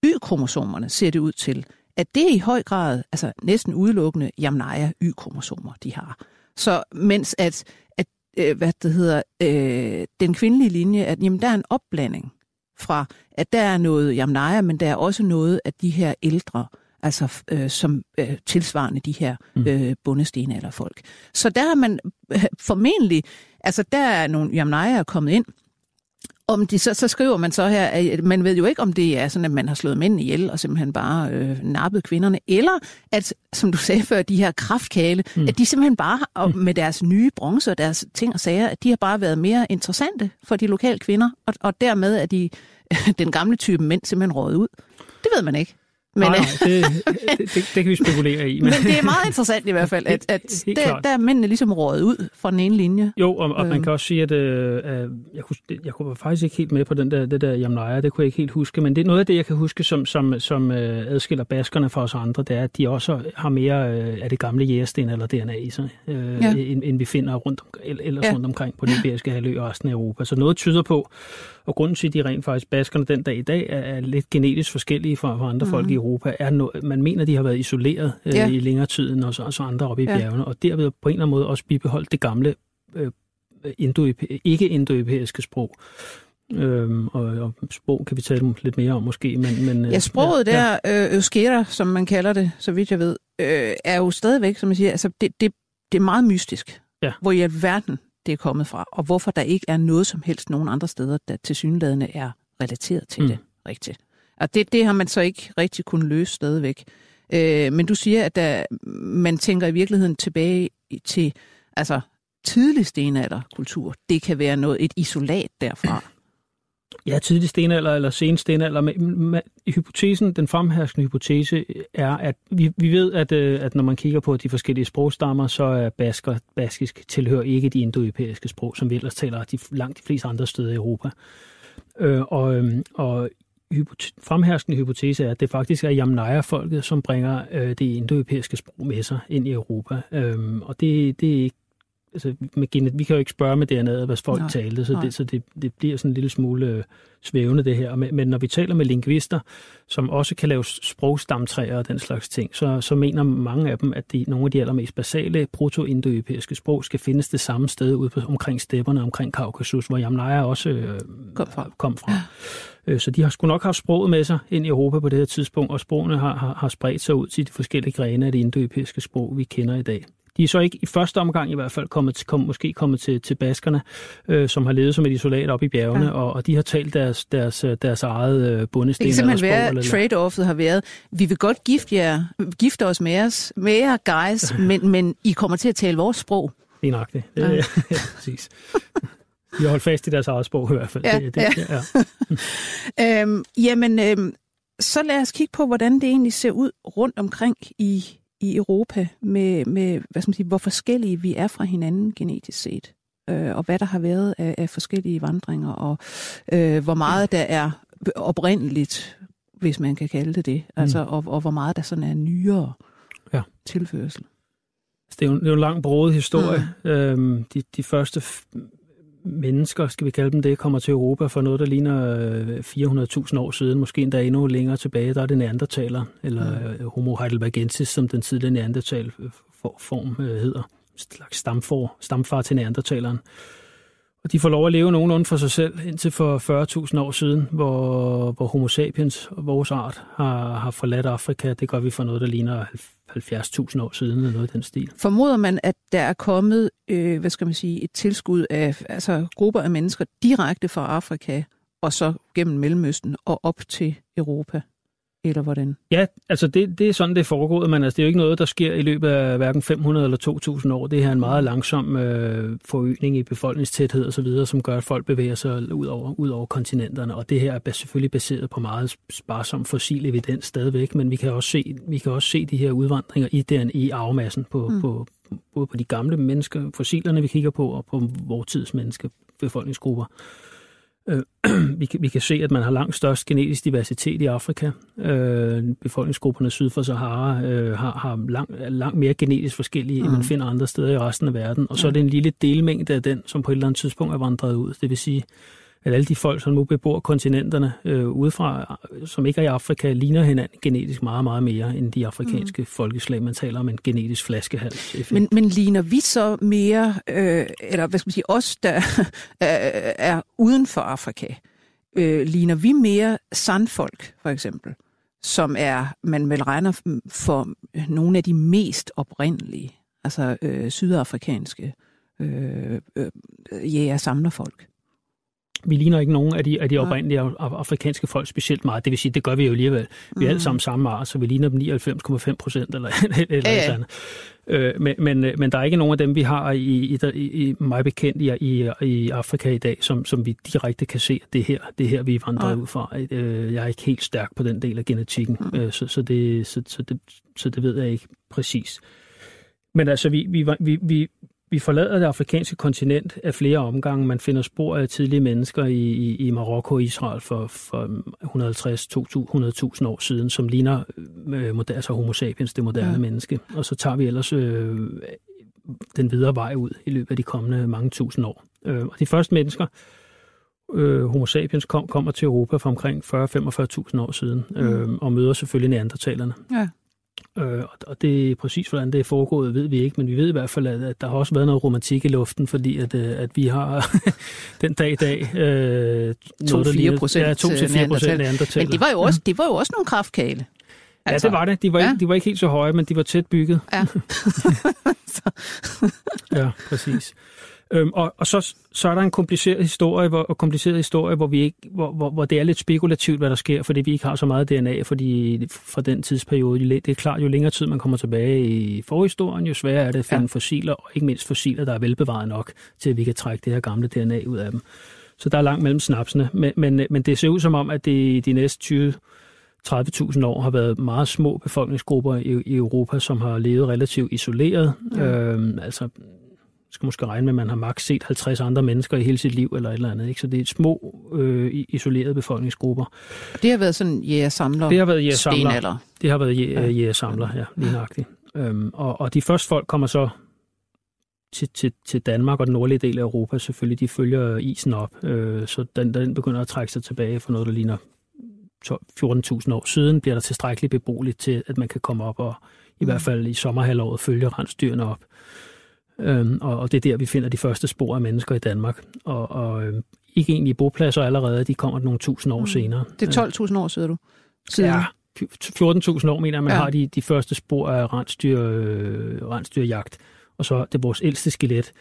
Y-kromosomerne, ser det ud til, at det er i høj grad, altså næsten udelukkende Jamnaja Y-kromosomer, de har. Så mens at, at øh, hvad det hedder, øh, den kvindelige linje, at jamen, der er en opblanding fra, at der er noget Jamnaja, men der er også noget af de her ældre, altså øh, som øh, tilsvarende de her mm. øh, bundesten eller folk. Så der har man øh, formentlig, altså der er nogle Jamnaja kommet ind, om de, så, så skriver man så her, at man ved jo ikke, om det er sådan, at man har slået mænd ihjel og simpelthen bare øh, nappet kvinderne, eller at, som du sagde før, de her kraftkale, mm. at de simpelthen bare, og med deres nye bronze og deres ting og sager, at de har bare været mere interessante for de lokale kvinder, og, og dermed er de den gamle type mænd simpelthen rådet ud. Det ved man ikke. Men, nej, nej, det, det, det, kan vi spekulere i. Men, men det er meget interessant i hvert fald, at, at der, der er mændene ligesom rådet ud fra den ene linje. Jo, og, og man øhm. kan også sige, at øh, jeg, kunne, jeg kunne faktisk ikke helt med på den der, det der Jamnaja, det kunne jeg ikke helt huske, men det er noget af det, jeg kan huske, som, som, som øh, adskiller baskerne fra os andre, det er, at de også har mere øh, af det gamle jægersten eller DNA i sig, øh, ja. end, end vi finder rundt om, ellers ja. rundt omkring på den iberiske halvø og resten af Europa. Så noget tyder på, og grunden til, at de rent faktisk, baskerne den dag i dag, er, er lidt genetisk forskellige fra, fra andre mm. folk i Europa, er no, man mener, de har været isoleret øh, ja. i længere tid end også, også andre oppe i ja. bjergene, og derved på en eller anden måde også bibeholdt det gamle øh, indo ikke-indoeuropæiske sprog. Øhm, og, og sprog kan vi tale lidt mere om måske. Men, men, ja, sproget ja, der, ja. øh, euskera, som man kalder det, så vidt jeg ved, øh, er jo stadigvæk, som man siger, altså det, det, det er meget mystisk. Ja. Hvor i alverden det er kommet fra, og hvorfor der ikke er noget som helst nogen andre steder, der til synlædende er relateret til mm. det rigtigt. Og det, det har man så ikke rigtig kunnet løse stadigvæk. Øh, men du siger, at der, man tænker i virkeligheden tilbage til altså, tidlig stenalderkultur. Det kan være noget et isolat derfra. Ja, tidlig stenalder eller sen stenalder. Men, hypotesen, den fremherskende hypotese er, at vi, vi ved, at, øh, at når man kigger på de forskellige sprogstammer, så er basker, baskisk tilhører ikke de indoeuropæiske sprog, som vi ellers taler de, langt de fleste andre steder i Europa. Øh, og, øh, og hypote- fremherskende hypotese er, at det faktisk er Yamnaya-folket, som bringer øh, det indoeuropæiske sprog med sig ind i Europa. Øh, og det, det er ikke altså, med vi kan jo ikke spørge med DNA, hvad folk nej, talte, så, det, så det, det bliver sådan en lille smule øh, svævende det her. Men, men når vi taler med lingvister, som også kan lave sprogstamtræer og den slags ting, så, så mener mange af dem, at de, nogle af de allermest basale proto-indoeuropæiske sprog skal findes det samme sted ude på, omkring stepperne, omkring Kaukasus, hvor Jamnaja også øh, kom fra. Kom fra. Ja. Øh, så de har sgu nok haft sproget med sig ind i Europa på det her tidspunkt, og sprogene har, har, har spredt sig ud til de forskellige grene af det indoeuropæiske sprog, vi kender i dag. De er så ikke i første omgang i hvert fald kommet til, kom, måske kommet til, til baskerne, øh, som har levet som et isolat op i bjergene, ja. og, og de har talt deres, deres, deres eget øh, bundesten. Det kan simpelthen være, at trade-offet har været, vi vil godt gifte, jer, gifte os med, os, med jer, guys, men, men I kommer til at tale vores sprog. Det er nok det. Ja. ja, præcis. De har holdt fast i deres eget sprog i hvert fald. Ja, det, det, ja. ja. øhm, jamen, øhm, så lad os kigge på, hvordan det egentlig ser ud rundt omkring i i Europa med, med hvad skal man sige, hvor forskellige vi er fra hinanden genetisk set, øh, og hvad der har været af, af forskellige vandringer, og øh, hvor meget der er oprindeligt, hvis man kan kalde det det, altså, mm. og, og hvor meget der sådan er nyere ja. tilførsel. Altså, det er jo, det er jo en lang broet historie. Mm. Øhm, de, de første mennesker, skal vi kalde dem det, kommer til Europa for noget, der ligner 400.000 øh, år siden, måske endda endnu længere tilbage, der er det neandertaler, eller mm. Homo heidelbergensis, som den tidligere neandertal-form øh, hedder. Slags stamfor, stamfar til neandertaleren. Og de får lov at leve nogenlunde for sig selv indtil for 40.000 år siden, hvor, hvor Homo sapiens, vores art, har, har forladt Afrika. Det gør vi for noget, der ligner 70.000 år siden, eller noget i den stil. Formoder man, at der er kommet, øh, hvad skal man sige, et tilskud af altså, grupper af mennesker direkte fra Afrika, og så gennem Mellemøsten og op til Europa? Eller hvordan? Ja, altså det, det er sådan, det er foregået, men altså, det er jo ikke noget, der sker i løbet af hverken 500 eller 2000 år. Det er en meget langsom øh, forøgning i befolkningstæthed videre, som gør, at folk bevæger sig ud over, ud over kontinenterne. Og det her er selvfølgelig baseret på meget sparsom fossil evidens stadigvæk, men vi kan også se, vi kan også se de her udvandringer i den i arvemassen på, mm. på, både på de gamle mennesker, fossilerne vi kigger på, og på vores tids menneske, befolkningsgrupper. Øh, vi, kan, vi kan se, at man har langt størst genetisk diversitet i Afrika. Øh, befolkningsgrupperne syd for Sahara øh, har, har langt lang mere genetisk forskellige, mm. end man mm. finder andre steder i resten af verden. Og så er det en lille delmængde af den, som på et eller andet tidspunkt er vandret ud. Det vil sige, at alle de folk, som nu bebor kontinenterne øh, udefra, som ikke er i Afrika, ligner hinanden genetisk meget, meget mere end de afrikanske mm. folkeslag. Man taler om en genetisk flaskehals. Men, men ligner vi så mere, øh, eller hvad skal man sige, os, der er uden for Afrika, øh, ligner vi mere sandfolk, for eksempel, som er, man vel regner for nogle af de mest oprindelige, altså øh, sydafrikanske øh, øh, jæger-samlerfolk? Vi ligner ikke nogen af de, af de oprindelige afrikanske folk specielt meget. Det vil sige, det gør vi jo alligevel. Vi er mm. alle sammen samme art, så vi ligner dem 99,5 procent eller, eller ja, ja. andet. Øh, men, men, øh, men der er ikke nogen af dem, vi har i, i, i mig bekendt i, i, i Afrika i dag, som, som vi direkte kan se, at det her, det her vi vandrer ja. ud fra. Øh, jeg er ikke helt stærk på den del af genetikken, mm. øh, så, så, det, så, så, det, så det ved jeg ikke præcis. Men altså, vi, vi, vi, vi, vi forlader det afrikanske kontinent af flere omgange. Man finder spor af tidlige mennesker i, i, i Marokko og Israel for, for 150-200.000 år siden, som ligner øh, altså homo sapiens, det moderne ja. menneske. Og så tager vi ellers øh, den videre vej ud i løbet af de kommende mange tusind år. Øh, og de første mennesker, øh, homo sapiens, kom, kommer til Europa for omkring 40-45.000 år siden, øh, mm. og møder selvfølgelig neandertalerne. Ja. Øh, og det er præcis, hvordan det er foregået, ved vi ikke, men vi ved i hvert fald, at der har også været noget romantik i luften, fordi at, øh, at vi har den dag i dag... Øh, 2-4 procent ja, 2-4 procent Men det var, jo også, det var jo også nogle kraftkale. Altså, ja, det var det. De var, ja. ikke, de var ikke helt så høje, men de var tæt bygget. Ja, ja præcis. Øhm, og, og så, så er der en kompliceret historie, hvor, og kompliceret historie, hvor, vi ikke, hvor, hvor, hvor det er lidt spekulativt, hvad der sker, fordi vi ikke har så meget DNA fordi, fra den tidsperiode. Det er klart, jo længere tid man kommer tilbage i forhistorien, jo sværere er det at finde ja. fossiler, og ikke mindst fossiler, der er velbevaret nok, til at vi kan trække det her gamle DNA ud af dem. Så der er langt mellem snapsene. Men, men, men det ser ud som om, at det de næste 20 30.000 år har været meget små befolkningsgrupper i, i Europa, som har levet relativt isoleret. Ja. Øhm, altså skal måske regne med, at man har maks set 50 andre mennesker i hele sit liv, eller et eller andet. Ikke? Så det er små, øh, isolerede befolkningsgrupper. Det har været sådan jægersamler Det har været jægersamler. Det har været jægersamler, ja, lige nøjagtigt. Øhm, og, og de første folk kommer så til, til, til Danmark og den nordlige del af Europa, selvfølgelig, de følger isen op, øh, så den, den begynder at trække sig tilbage for noget, der ligner 14.000 år siden, bliver der tilstrækkeligt beboeligt til, at man kan komme op og i mm. hvert fald i sommerhalvåret følge rensdyrene op. Øhm, og, og det er der, vi finder de første spor af mennesker i Danmark. Og, og øh, ikke egentlig bopladser allerede, de kommer nogle tusind år mm. senere. Det er 12.000 år, siger du? Siden. Ja, 14.000 år, mener man ja. har de, de første spor af rensdyr, øh, rensdyrjagt. Og så det er vores ældste skelet,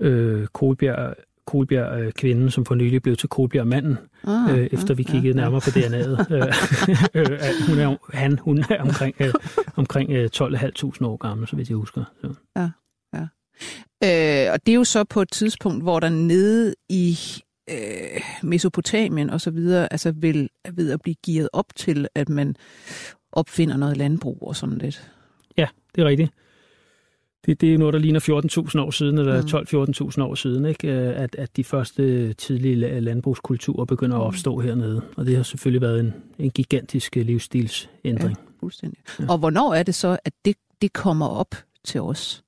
øh, Kolbjerg, Kolbjerg øh, kvinden, som for nylig blev til Kolbjerg manden, ah, øh, efter vi kiggede ja, nærmere på DNA'et. øh, øh, hun er, han, hun er omkring, øh, omkring øh, 12.500 år gammel, så vidt jeg husker. Så. Ja. Øh, og det er jo så på et tidspunkt, hvor der nede i øh, Mesopotamien og så videre, altså vil, ved at blive gearet op til, at man opfinder noget landbrug og sådan lidt. Ja, det er rigtigt. Det, det er noget, der ligner 14.000 år siden, eller 12-14.000 år siden, ikke? At, at de første tidlige landbrugskulturer begynder at mm. opstå hernede. Og det har selvfølgelig været en, en gigantisk livsstilsændring. Ja, fuldstændig. Ja. Og hvornår er det så, at det, det kommer op til os?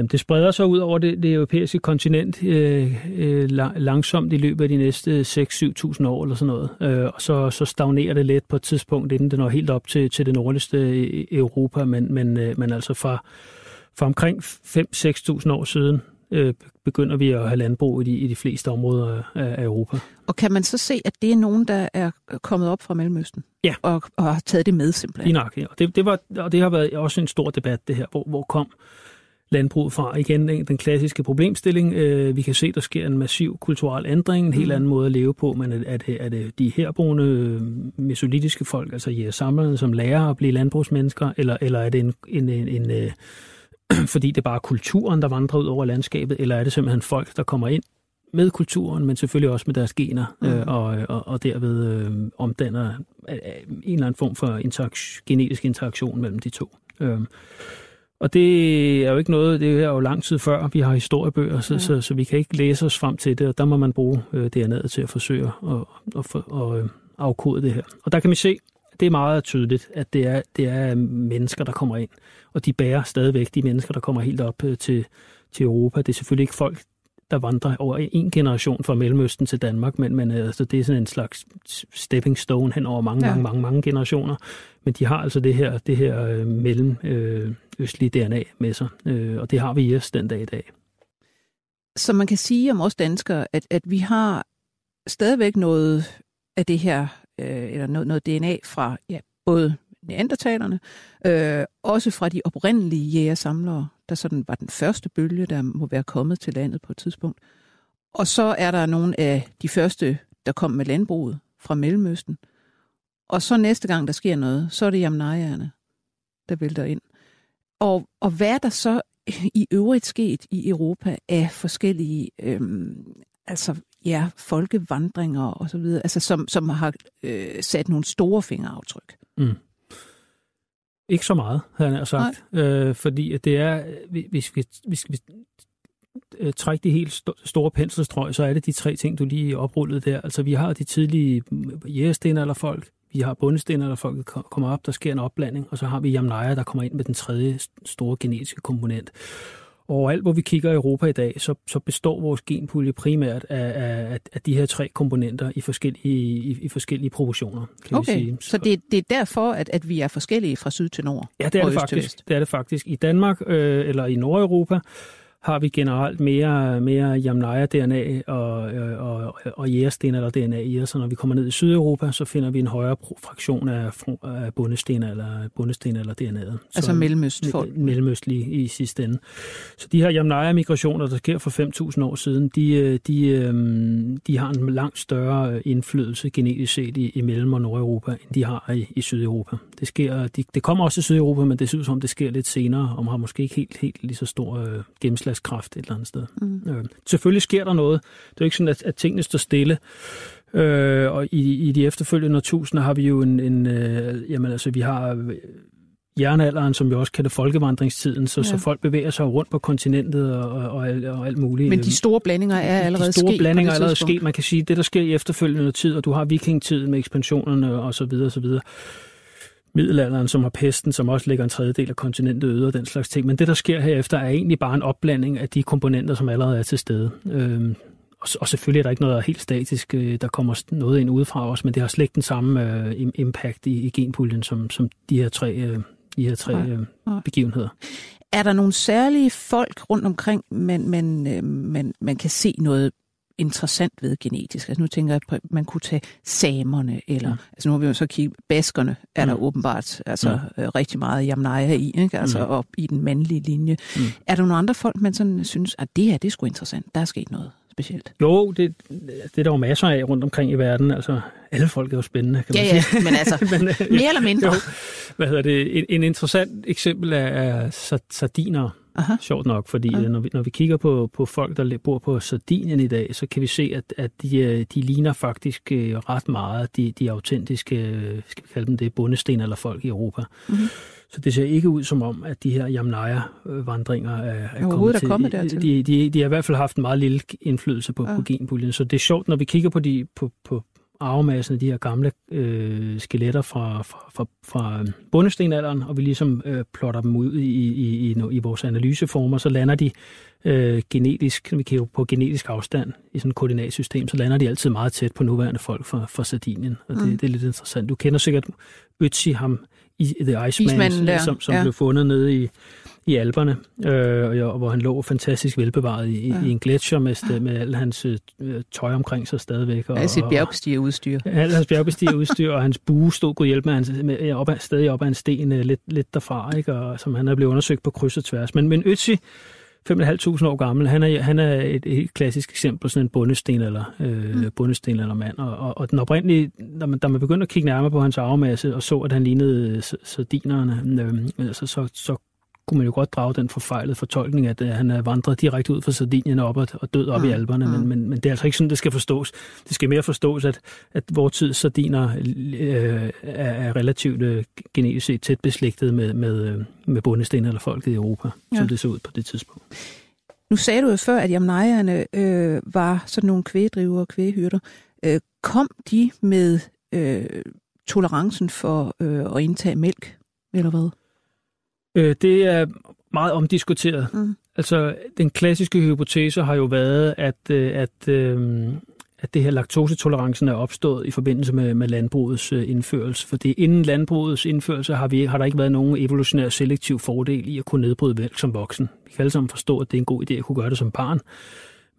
Jamen, det spreder sig ud over det, det europæiske kontinent øh, øh, langsomt i løbet af de næste 6-7.000 år eller sådan noget. Øh, og så, så stagnerer det lidt på et tidspunkt, inden det når helt op til, til det nordligste Europa, men, men, øh, men altså fra, fra omkring 5-6.000 år siden øh, begynder vi at have landbrug i de, i de fleste områder af, af Europa. Og kan man så se, at det er nogen, der er kommet op fra Mellemøsten? Ja. Og, og har taget det med simpelthen? Lige nok, ja. Og det, det, var, og det har været også en stor debat, det her. Hvor, hvor kom landbruget fra. Igen den, klassiske problemstilling. Øh, vi kan se, der sker en massiv kulturel ændring, en helt mm. anden måde at leve på, men er det, er det de herboende øh, mesolitiske folk, altså I er samlet som lærer at blive landbrugsmennesker, eller, eller er det en, en, en, en øh, fordi det er bare kulturen, der vandrer ud over landskabet, eller er det simpelthen folk, der kommer ind med kulturen, men selvfølgelig også med deres gener, mm. øh, og, og, og derved øh, omdanner øh, en eller anden form for interak- genetisk interaktion mellem de to. Øh, og det er jo ikke noget, det er jo lang tid før, vi har historiebøger, så, ja. så, så vi kan ikke læse os frem til det, og der må man bruge øh, DNA'et til at forsøge at, at, at, at øh, afkode det her. Og der kan vi se, det er meget tydeligt, at det er, det er mennesker, der kommer ind, og de bærer stadigvæk de mennesker, der kommer helt op øh, til, til Europa. Det er selvfølgelig ikke folk, der vandrer over en generation fra Mellemøsten til Danmark, men, men altså, det er sådan en slags stepping stone hen over mange, ja. mange, mange, mange generationer. Men de har altså det her, det her øh, mellemøstlige øh, DNA med sig, øh, og det har vi i os den dag i dag. Så man kan sige om os danskere, at, at vi har stadigvæk noget af det her, øh, eller noget, noget DNA fra ja, både neandertalerne, øh, også fra de oprindelige jægersamlere, der sådan var den første bølge, der må være kommet til landet på et tidspunkt. Og så er der nogle af de første, der kom med landbruget fra Mellemøsten. Og så næste gang, der sker noget, så er det jamnajerne, der vælter ind. Og, og hvad er der så i øvrigt sket i Europa af forskellige øhm, altså, ja, folkevandringer og så videre, altså, som, som har øh, sat nogle store fingeraftryk? Mm. Ikke så meget, havde han sagt. Øh, fordi det er, hvis vi, hvis vi øh, trække de helt store penselstrøg, så er det de tre ting, du lige oprullede der. Altså, vi har de tidlige jægerstener eller folk, vi har bundestener, eller folk kommer op, der sker en opblanding, og så har vi Jamnaya, der kommer ind med den tredje store genetiske komponent. Overalt, hvor vi kigger i Europa i dag, så, så består vores genpulje primært af, af, af de her tre komponenter i forskellige, i, i forskellige proportioner. Kan okay, vi sige. så det, det er derfor, at, at vi er forskellige fra syd til nord? Ja, det er det faktisk. Det er det faktisk. I Danmark øh, eller i Nordeuropa, har vi generelt mere, mere Jamnaya-DNA og, og, og jægersten eller DNA i os. Så når vi kommer ned i Sydeuropa, så finder vi en højere fraktion af, af bundesten eller, bundesten eller DNA'et. Altså mellemøstfolk? Mellemøstlige i sidste ende. Så de her Jamnaya-migrationer, der sker for 5.000 år siden, de, de, øhm, de har en langt større indflydelse genetisk set i, i Mellem- og Nordeuropa, end de har i, i Sydeuropa. Det, sker, de, det kommer også i Sydeuropa, men det ser ud som, det sker lidt senere, og har måske ikke helt, helt lige så stor øh, gennemslag gennemslagskraft et eller andet sted. Mm. Øh, selvfølgelig sker der noget. Det er jo ikke sådan, at, at tingene står stille. Øh, og i, i de efterfølgende tusinder har vi jo en, en øh, jamen altså, vi har øh, jernalderen, som vi også kalder folkevandringstiden, så, ja. så folk bevæger sig rundt på kontinentet og, og, og, alt, og alt muligt. Men de store blandinger er allerede sket? De store sket blandinger er allerede sket. Man kan sige, det der sker i efterfølgende tid, og du har vikingtiden med ekspansionerne og så videre og så videre middelalderen, som har pesten, som også ligger en tredjedel af kontinentet øde og den slags ting. Men det, der sker herefter, er egentlig bare en opblanding af de komponenter, som allerede er til stede. Øhm, og, og selvfølgelig er der ikke noget helt statisk, øh, der kommer noget ind udefra os, men det har slet ikke den samme øh, impact i, i genpuljen, som, som de her tre, øh, de her tre øh, begivenheder. Er der nogle særlige folk rundt omkring, man, man, øh, man, man kan se noget interessant ved genetisk. Altså nu tænker jeg, at man kunne tage samerne, eller mm. altså nu har vi jo så kigget, baskerne er der mm. åbenbart altså mm. rigtig meget jamnaja i, ikke? altså mm. op i den mandlige linje. Mm. Er der nogle andre folk, man sådan synes, at det her, det er sgu interessant, der er sket noget specielt? Jo, det, det er der jo masser af rundt omkring i verden. Altså, alle folk er jo spændende, kan man ja, sige. Ja, men altså, men, øh, mere eller mindre. Jo, hvad hedder det? En, en interessant eksempel er sardiner. Aha. Sjovt nok, fordi Aha. når, vi, når vi kigger på, på folk, der bor på Sardinien i dag, så kan vi se, at, at de, øh, de ligner faktisk øh, ret meget de, de autentiske, øh, skal vi kalde dem det, bundesten eller folk i Europa. Mm-hmm. Så det ser ikke ud som om, at de her Jamnaya-vandringer er, er kommet til. Er kommet dertil. De, de, de har i hvert fald haft en meget lille indflydelse på, ja. på genpuljen. Så det er sjovt, når vi kigger på, de, på, på, arvemassen af de her gamle øh, skeletter fra, fra, fra, fra bundestenalderen, og vi ligesom øh, plotter dem ud i, i, i, i vores analyseformer, så lander de øh, genetisk, vi kigger på genetisk afstand i sådan et koordinatsystem, så lander de altid meget tæt på nuværende folk fra, fra Sardinien, og det, mm. det er lidt interessant. Du kender sikkert Ötzi, ham i The Iceman, der, som, som ja. blev fundet nede i, i Alperne, øh, og hvor han lå fantastisk velbevaret i, ja. i en gletscher med, med al hans øh, tøj omkring sig stadigvæk. Og, Ja, sit bjergbestigerudstyr. Alt hans bjergbestigerudstyr, og hans bue stod god hjælp med, hans, med op, ad- stadig op ad en sten øh, lidt, lidt derfra, ikke? Og, som han er blevet undersøgt på kryds og tværs. Men, men Ötzi, 5.500 år gammel, han er, han er et, et helt klassisk eksempel, sådan en bundesten eller, øh, mm. bundesten eller mand. Og, og, og den oprindelige, da man, da man begyndte at kigge nærmere på hans arvemasse, og så, at han lignede sardinerne, øh, altså, så, så kunne man jo godt drage den forfejlede fortolkning, at øh, han er vandret direkte ud fra Sardinien op og, og død op mm. i alberne, Mm. men, men, men det er altså ikke sådan, det skal forstås. Det skal mere forstås, at, at vores tids sardiner øh, er, relativt øh, genetisk set tæt beslægtet med, med, øh, med bundesten eller folket i Europa, ja. Som det så ud på det tidspunkt. Nu sagde du jo før, at jamnejerne øh, var sådan nogle kvægdrivere og kvæghyrder. Øh, kom de med øh, tolerancen for øh, at indtage mælk, eller hvad? Øh, det er meget omdiskuteret. Mm. Altså, den klassiske hypotese har jo været, at, øh, at, øh, at det her laktosetolerancen er opstået i forbindelse med, med landbrugets øh, indførelse. Fordi inden landbrugets indførelse har, vi, har der ikke været nogen evolutionær selektiv fordel i at kunne nedbryde mælk som voksen. Vi kan alle sammen forstå, at det er en god idé at kunne gøre det som barn.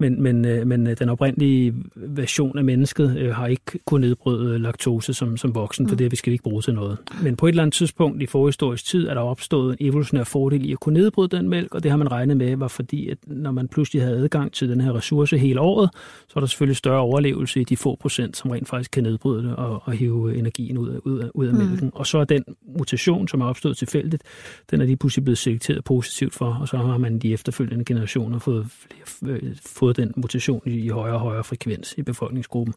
Men, men, øh, men øh, den oprindelige version af mennesket øh, har ikke kunnet nedbryde laktose som, som voksen, for Mm. det vi skal vi ikke bruge til noget. Men på et eller andet tidspunkt i forhistorisk tid er der opstået en evolutionær fordel i at kunne nedbryde den mælk, og det har man regnet med var fordi, at når man pludselig havde adgang til den her ressource hele året, så er der selvfølgelig større overlevelse i de få procent, som rent faktisk kan nedbryde det og, og hive energien ud af, ud af, ud af Mm. mælken. Og så er den mutation, som er opstået tilfældigt, den er lige pludselig blevet selekteret positivt for, og så har man de efterfølgende generationer fået, flere, øh, fået den mutation i, højere og højere frekvens i befolkningsgruppen.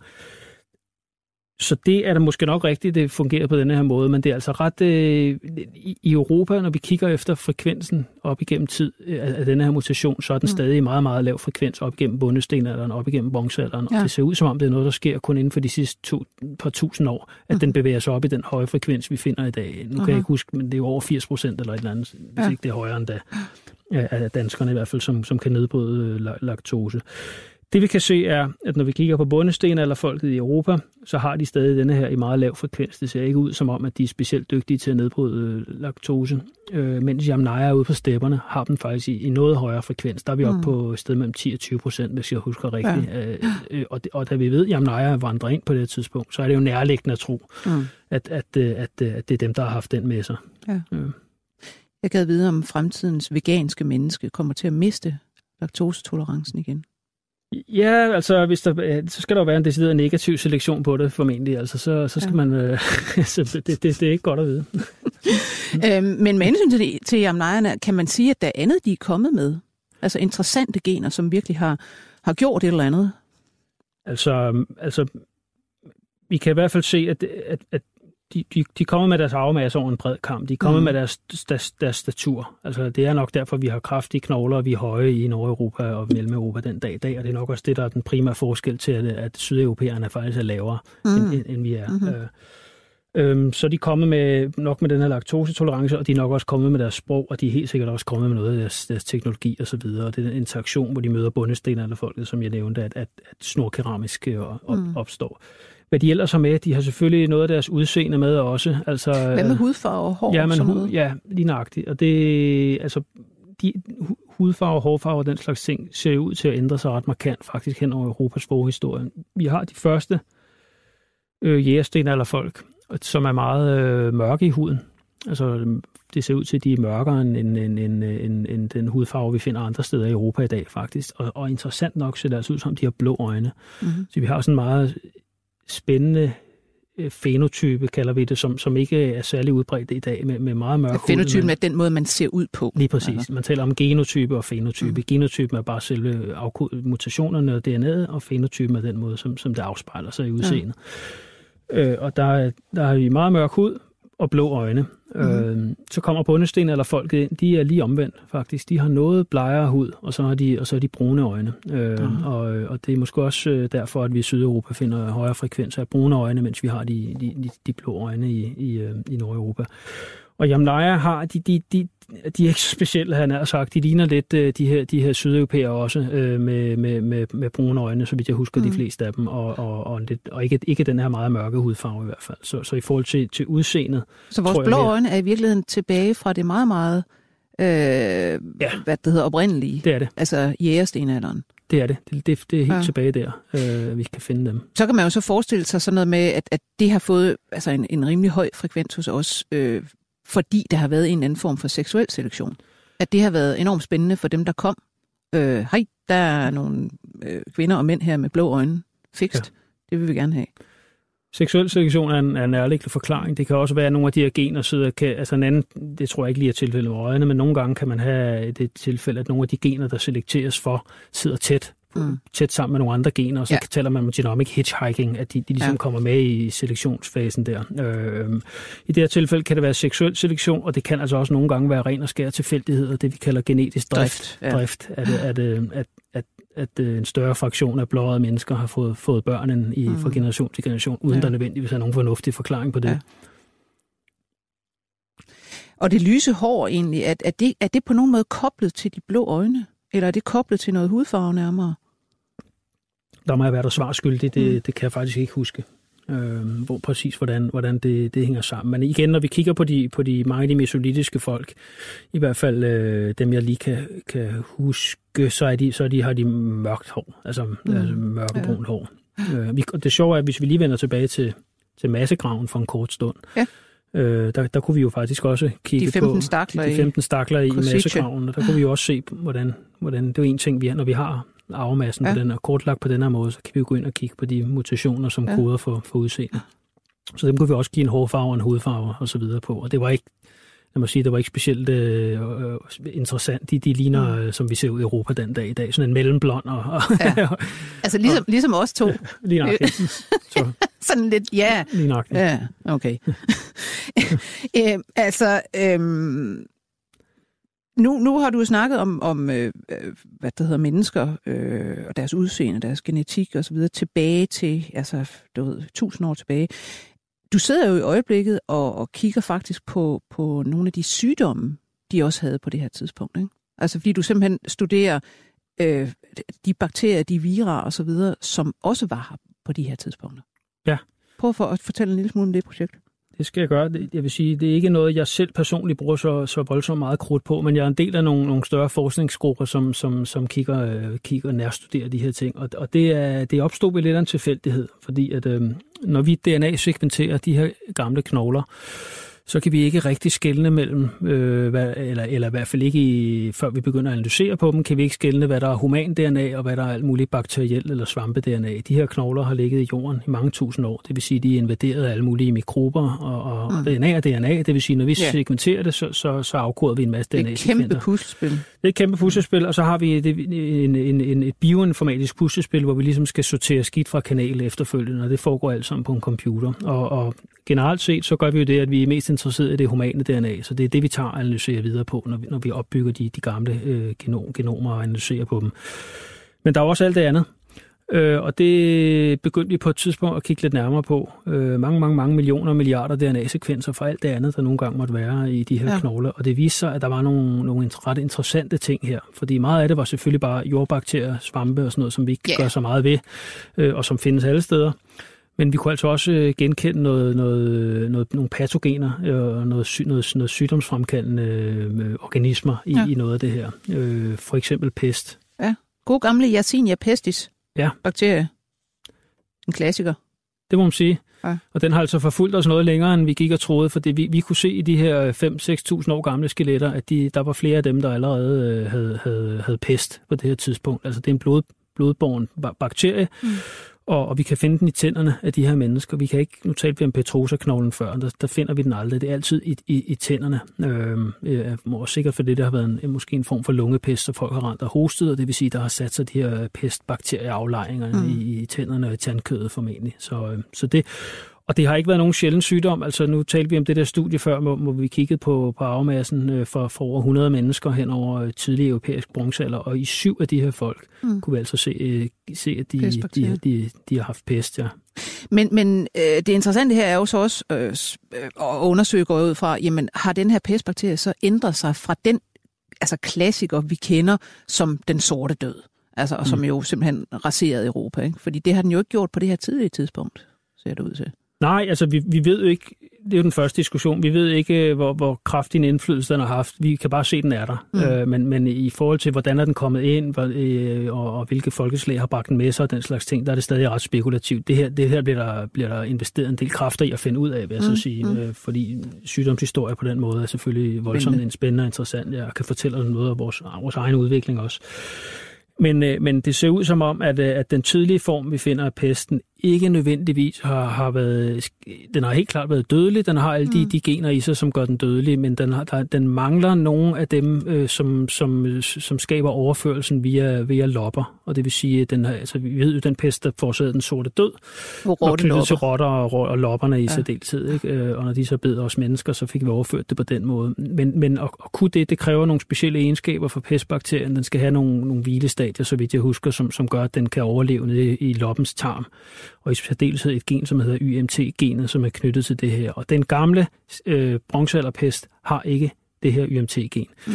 Så det er da måske nok rigtigt, det fungerer på den her måde, men det er altså ret øh, i, Europa, når vi kigger efter frekvensen op igennem tid øh, af, af den her mutation, så er den Mm. mm. stadig i meget, meget lav frekvens op igennem bundestenalderen, op igennem bronzealderen, Ja. og det ser ud som om, det er noget, der sker kun inden for de sidste to, par tusind år, at Mhm. den bevæger sig op i den høje frekvens, vi finder i dag. Nu kan Aha. jeg ikke huske, men det er jo over 80 procent eller et eller andet, hvis Ja. ikke det er højere end da, af danskerne i hvert fald, som, som kan nedbryde øh, la- laktose. Det vi kan se er, at når vi kigger på bundesten eller folket i Europa, så har de stadig denne her i meget lav frekvens. Det ser ikke ud som om, at de er specielt dygtige til at nedbryde øh, laktose. Øh, mens Jamnaya ude på stepperne har den faktisk i, i noget højere frekvens. Der er vi oppe Mm. på et sted mellem 10 og 20 procent, hvis jeg husker rigtigt. Ja. Øh, øh, og, og da vi ved, at Jamnaya vandrer ind på det tidspunkt, så er det jo nærliggende at tro, Mm. at, at, at, øh, at det er dem, der har haft den med sig. Ja. Øh. Jeg gad vide, om fremtidens veganske menneske kommer til at miste laktosetolerancen igen. Ja, altså, hvis der, så skal der jo være en decideret negativ selektion på det, formentlig. Altså, så, så skal Ja. man... Øh, så det, det, det er ikke godt at vide. øhm, men med hensyn til, til jamnejerne, kan man sige, at der er andet, de er kommet med? Altså interessante gener, som virkelig har, har gjort et eller andet? Altså, altså, vi kan i hvert fald se, at, at, at de, de, de kommer med deres arvemasse over en bred kamp. De kommer Mm. med deres, deres, deres statur. Altså, det er nok derfor, vi har kraftige knogler, og vi er høje i Nordeuropa og Mellem-Europa den dag i dag, og det er nok også det, der er den primære forskel til, at, at sydeuropæerne faktisk er lavere, Mm. end, end, end vi er. Mhm. Mm-hmm. Øhm, så de er kommet med, nok med den her laktosetolerance, og de er nok også kommet med deres sprog, og de er helt sikkert også kommet med noget af deres, deres teknologi og så videre. Og det er den interaktion, hvor de møder bundestenerne folket, som jeg nævnte, at, at, at snorkeramisk øh, op, Mm. opstår. Hvad de ellers har med, de har selvfølgelig noget af deres udseende med også. Altså, Hvad med hudfarve og hår? Ja, og men sådan hu- noget? ja, lige nøjagtigt. Og det, altså, de, hu- hudfarve, hårfarve og den slags ting ser ud til at ændre sig ret markant faktisk hen over Europas forhistorie. Vi har de første øh, jægerstenalderfolk, som er meget øh, mørke i huden. Altså, det ser ud til, at de er mørkere end, end, end, end, end, end den hudfarve, vi finder andre steder i Europa i dag, faktisk. Og, og interessant nok ser det altså ud som, de har blå øjne. Mm-hmm. Så vi har sådan meget spændende øh, fenotype, kalder vi det, som, som ikke er særlig udbredt i dag, med, med meget mørk hud, Fenotypen men- er den måde, man ser ud på. Lige præcis. Man taler om genotype og fenotype. Mm. Mm. Genotypen er bare selve mutationerne og DNA'et, og fenotypen er den måde, som, som det afspejler sig i udseendet. Øh, og der, er- der har vi meget mørk hud og blå øjne. Mm. Øh, så kommer bundesten eller folket ind. De er lige omvendt, faktisk. De har noget blegere hud, og så har de, og så har de brune øjne. Øh, Mhm. og, og det er måske også øh, derfor, at vi i Sydeuropa finder højere frekvenser af brune øjne, mens vi har de, de, de, de blå øjne i, i, øh, i Nordeuropa. Og Jamlaya har, de, de, de, de er ikke så specielle, han har sagt. De ligner lidt øh, de her, de her sydeuropæere også, øh, med, med, med, med brune øjne, så vidt jeg husker mm. de fleste af dem, og, og, og, lidt, og ikke, ikke den her meget mørke hudfarve i hvert fald. Så, så i forhold til, til udseendet... Så vores blå øjne er i virkeligheden tilbage fra det meget, meget øh, ja. hvad det hedder, oprindelige. Det er det. Altså jægerstenalderen. Det er det. Det, det, det er helt ja. tilbage der, øh, vi kan finde dem. Så kan man jo så forestille sig sådan noget med, at, at det har fået altså en, en rimelig høj frekvens hos os, øh, fordi der har været en anden form for seksuel selektion. At det har været enormt spændende for dem, der kom. Øh, hej, der er nogle øh, kvinder og mænd her med blå øjne. Fikst. Ja. Det vil vi gerne have. Seksuel selektion er en, er en nærliggende forklaring. Det kan også være, at nogle af de her gener sidder... Kan, altså en anden, det tror jeg ikke lige er tilfældet med øjne, men nogle gange kan man have det tilfælde, at nogle af de gener, der selekteres for, sidder tæt mm. tæt sammen med nogle andre gener, og så ja. taler man om genomic hitchhiking, at de, de ligesom ja. kommer med i selektionsfasen der. Øh, I det her tilfælde kan det være seksuel selektion, og det kan altså også nogle gange være ren og skær tilfældighed, og det vi kalder genetisk drift. drift, ja. drift at, at, at, at, at at øh, en større fraktion af blåede mennesker har fået, fået børn end i, mm. fra generation til generation, uden ja. der nødvendigvis er nogen fornuftig forklaring på det. Ja. Og det lyse hår egentlig, er, er, det, er det på nogen måde koblet til de blå øjne? Eller er det koblet til noget hudfarve nærmere? Der må jeg være der svarskyldig, det, mm. det kan jeg faktisk ikke huske. Øh, hvor præcis hvordan, hvordan det, det hænger sammen. Men igen, når vi kigger på de, på de mange af de mesolitiske folk, i hvert fald øh, dem, jeg lige kan, kan huske, så, er de, så er de, har de mørkt hår, altså, mm. altså mørkebrun ja. hår. Øh, vi, det sjove er, at hvis vi lige vender tilbage til, til massegraven for en kort stund, ja. øh, der, der kunne vi jo faktisk også kigge de 15 på stakler de 15 stakler i, i massegraven, og der kunne vi jo også se, hvordan, hvordan det er en ting, vi, når vi har arvemassen ja. på den og kortlagt på den her måde, så kan vi jo gå ind og kigge på de mutationer, som ja. koder for, for udseende. Så dem kunne vi også give en hårfarve og en hudfarve og så videre på, og det var ikke jeg må sige, det var ikke specielt øh, øh, interessant. De, de ligner, mm. som vi ser ud i Europa den dag i dag, sådan en mellemblond. Og, og, ja. altså ligesom, og, ligesom os to. Lige nok, Så. sådan lidt, ja. Lige nok. Ja, okay. øh, altså, øhm, nu, nu har du snakket om, om øh, hvad der hedder mennesker øh, og deres udseende, deres genetik osv. tilbage til, altså, du ved, tusind år tilbage. Du sidder jo i øjeblikket og, og kigger faktisk på, på nogle af de sygdomme, de også havde på det her tidspunkt. Ikke? Altså fordi du simpelthen studerer øh, de bakterier, de vira og så videre, som også var her på de her tidspunkter. Ja. Prøv for at fortælle en lille smule om det projekt. Det skal jeg gøre. Jeg vil sige, det er ikke noget, jeg selv personligt bruger så, så voldsomt meget krudt på, men jeg er en del af nogle, nogle større forskningsgrupper, som, som, som kigger, øh, kigger og nærstuderer de her ting. Og, og det, er, det opstod ved lidt af en tilfældighed, fordi at, øh, når vi DNA-sekventerer de her gamle knogler, så kan vi ikke rigtig skelne mellem, øh, hvad, eller, eller i hvert fald ikke i, før vi begynder at analysere på dem, kan vi ikke skelne, hvad der er human-DNA og hvad der er alt muligt bakterielt eller svampe-DNA. De her knogler har ligget i jorden i mange tusind år. Det vil sige, de er invaderet af alle mulige mikrober og, og mm. DNA og DNA. Det vil sige, når vi yeah. segmenterer det, så, så, så afkoder vi en masse DNA. Det er et kæmpe puslespil. Det er et kæmpe puslespil, og så har vi et, en, en, en, et bioinformatisk puslespil, hvor vi ligesom skal sortere skidt fra kanal efterfølgende, og det foregår alt sammen på en computer. Og, og generelt set, så gør vi jo det, at vi er mest interesseret i det humane DNA, så det er det, vi tager og analyserer videre på, når vi, når vi opbygger de, de gamle øh, genom, genomer og analyserer på dem. Men der er også alt det andet. Øh, og det begyndte vi på et tidspunkt at kigge lidt nærmere på. Øh, mange, mange, mange millioner og milliarder DNA-sekvenser for alt det andet, der nogle gange måtte være i de her ja. knogler. Og det viste sig, at der var nogle, nogle ret interessante ting her. Fordi meget af det var selvfølgelig bare jordbakterier, svampe og sådan noget, som vi ikke yeah. gør så meget ved, øh, og som findes alle steder. Men vi kunne altså også øh, genkende noget, noget, noget, nogle patogener og øh, noget, noget, noget sygdomsfremkaldende øh, organismer i, ja. i noget af det her. Øh, for eksempel pest. Ja, god gamle Yersinia pestis. Ja. Bakterie. En klassiker. Det må man sige. Ja. Og den har altså forfulgt os noget længere, end vi gik og troede, for det, vi, vi kunne se i de her 5-6.000 år gamle skeletter, at de, der var flere af dem, der allerede øh, havde, havde, havde pest på det her tidspunkt. Altså det er en blod, blodborn bakterie, mm og, og vi kan finde den i tænderne af de her mennesker. Vi kan ikke, nu talte vi om petrosa-knoglen før, der, der finder vi den aldrig. Det er altid i, i, i tænderne. Øhm, øh, må sikkert for det, der har været en, måske en form for lungepest, så folk har rent og hostet, og det vil sige, der har sat sig de her pestbakterieaflejringer mm. i, i tænderne og i tandkødet formentlig. Så, øh, så det, Og det har ikke været nogen sjælden sygdom. Altså nu talte vi om det der studie før, hvor, hvor vi kiggede på, på arvemassen øh, for, for over 100 mennesker hen over øh, tidlig europæisk bronzealder. Og i syv af de her folk mm. kunne vi altså se, øh, se at de, de, de, de har haft pest, ja. Men, men øh, det interessante her er jo så også øh, at undersøge går ud fra, jamen har den her pestbakterie så ændret sig fra den altså klassiker, vi kender som den sorte død? Altså, og som mm. jo simpelthen raserede Europa. Ikke? Fordi det har den jo ikke gjort på det her tidlige tidspunkt, ser det ud til. Nej, altså vi, vi ved jo ikke, det er jo den første diskussion, vi ved ikke, øh, hvor, hvor kraftig en indflydelse den har haft. Vi kan bare se, at den er der. Mm. Øh, men, men i forhold til, hvordan er den kommet ind, hvor, øh, og, og hvilke folkeslag har bragt den med sig og den slags ting, der er det stadig ret spekulativt. Det her, det her bliver, der, bliver der investeret en del kræfter i at finde ud af, vil jeg mm. så sige. Mm. Øh, fordi sygdomshistorie på den måde er selvfølgelig voldsomt spændende, spændende og interessant. Jeg kan fortælle noget af vores, vores egen udvikling også. Men, øh, men det ser ud som om, at, øh, at den tydelige form, vi finder af pesten, ikke nødvendigvis har, har været... Den har helt klart været dødelig. Den har alle de, mm. de gener i sig, som gør den dødelig, men den, har, der, den mangler nogle af dem, øh, som, som, som skaber overførelsen via, via lopper. Og det vil sige, at den, altså, vi ved jo, den pest, der forårsagede den sorte død, var knyttet til rotter og, og lopperne i ja. særdeleshed. Ikke? Øh, og når de så bed os mennesker, så fik vi overført det på den måde. Men, men at, at kunne det, det kræver nogle specielle egenskaber for pestbakterien. Den skal have nogle, nogle hvilestadier, så vidt jeg husker, som, som gør, at den kan overleve nede i loppens tarm og i særdeleshed et gen, som hedder YMT-genet, som er knyttet til det her. Og den gamle øh, bronzealderpest har ikke det her YMT-gen. Mm.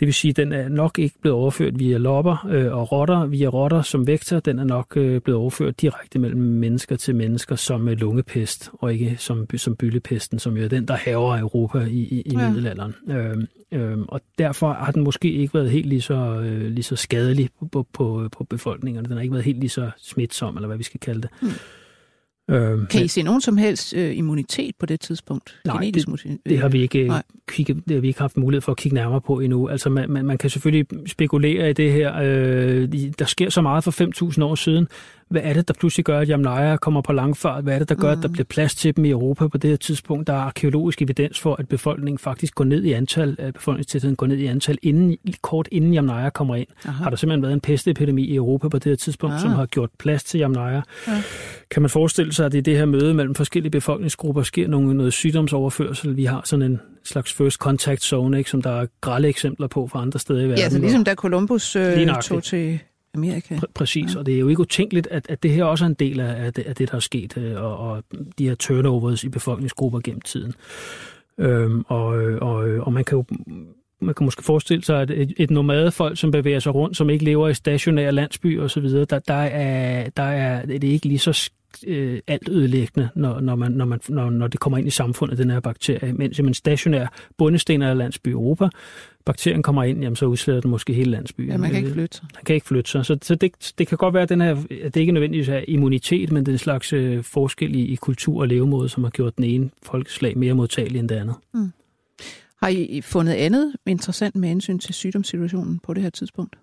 Det vil sige, at den er nok ikke blevet overført via lopper øh, og rotter, via rotter som vektor. Den er nok øh, blevet overført direkte mellem mennesker til mennesker som øh, lungepest, og ikke som, som byllepesten, som jo er den, der haver Europa i, i, i ja. middelalderen. Øh, øh, og derfor har den måske ikke været helt lige så, øh, lige så skadelig på, på, på befolkningerne. Den har ikke været helt lige så smitsom, eller hvad vi skal kalde det. Mm. Øh, kan I se nogen som helst øh, immunitet på det tidspunkt? Nej, Genetisk det, det, har vi ikke nej. kigget, det har vi ikke haft mulighed for at kigge nærmere på endnu. Altså man, man, man kan selvfølgelig spekulere i det her. Øh, der sker så meget for 5.000 år siden. Hvad er det, der pludselig gør, at Jamnaja kommer på langfart? Hvad er det, der gør, mm. at der mm. bliver plads til dem i Europa på det her tidspunkt? Der er arkeologisk evidens for, at befolkningen faktisk går ned i antal, at befolkningstætheden går ned i antal, inden, kort inden Jamnaja kommer ind. Aha. Har der simpelthen været en pestepidemi i Europa på det her tidspunkt, Aha. som har gjort plads til Jamnaja? Ja. Kan man forestille sig, at i det her møde mellem forskellige befolkningsgrupper sker nogle, noget sygdomsoverførsel? Vi har sådan en slags first contact zone, ikke, som der er grælde eksempler på fra andre steder i verden. Ja, altså ligesom da Columbus øh, tog til Amerika. Pr- præcis, ja. og det er jo ikke utænkeligt, at, at det her også er en del af, af, det, af det, der er sket, øh, og, og de her turnovers i befolkningsgrupper gennem tiden. Øhm, og, og, og man kan jo man kan måske forestille sig, at et, et nomadefolk, som bevæger sig rundt, som ikke lever i stationære landsbyer osv., der, der, er, der er det er ikke lige så øh, alt ødelæggende, når, når, man, når, man, når, når det kommer ind i samfundet, den her bakterie. Mens en stationær bundesten af landsby i Europa, bakterien kommer ind, jamen, så udslætter den måske hele landsbyen. Ja, man kan ikke flytte sig. Man kan ikke flytte sig. Så, så det, det kan godt være, at, den her, at det ikke nødvendigvis er immunitet, men det er en slags øh, forskel i, i kultur og levemåde, som har gjort den ene folkeslag mere modtagelig end det andet. Mm. Har I fundet andet interessant med hensyn til sygdomssituationen på det her tidspunkt?